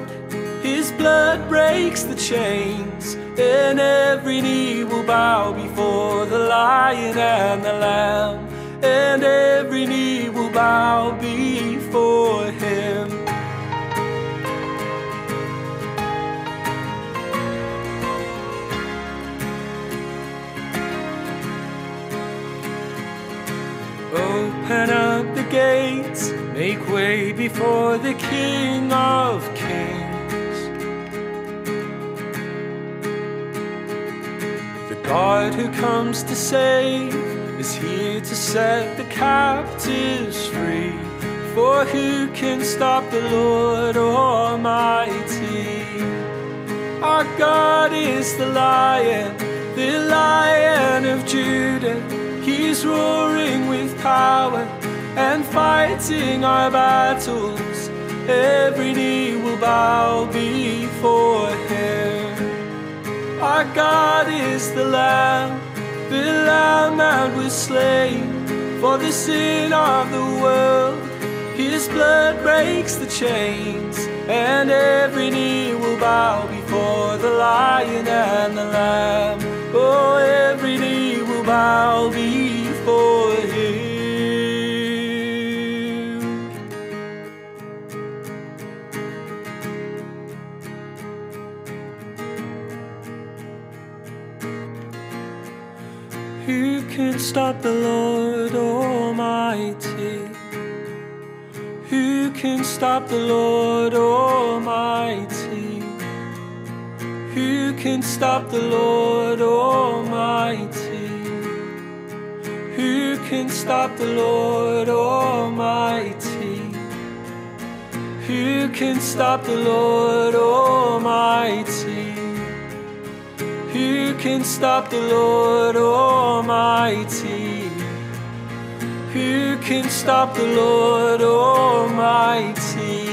His blood breaks the chains, and every knee will bow before the Lion and the Lamb, and every knee will bow before him. Open up the gates, make way before the King of Kings. The God who comes to save is here to set the captives free. For who can stop the Lord Almighty? Our God is the lion, the lion of Judah. He's roaring with power and fighting our battles. Every knee will bow before him. Our God is the Lamb, the Lamb that was slain for the sin of the world. His blood breaks the chains, and every knee will bow before the Lion and the Lamb. Oh, every knee bow before Him. Who can stop the Lord Almighty? Who can stop the Lord Almighty? Who can stop the Lord Almighty? Can stop the Lord Almighty? Who can stop the Lord Almighty? Who can stop the Lord Almighty? Who can stop the Lord Almighty?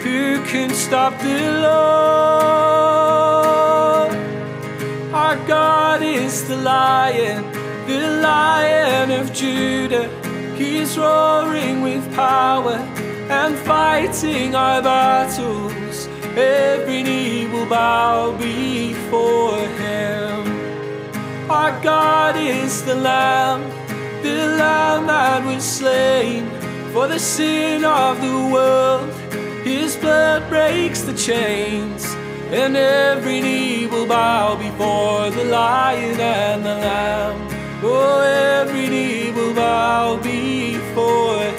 Who can stop the Lord? Our God is the lion, lion of Judah, he is roaring with power and fighting our battles. Every knee will bow before him. Our God is the Lamb, the Lamb that was slain for the sin of the world. His blood breaks the chains, and every knee will bow before the Lion and the Lamb. Oh, every knee will bow before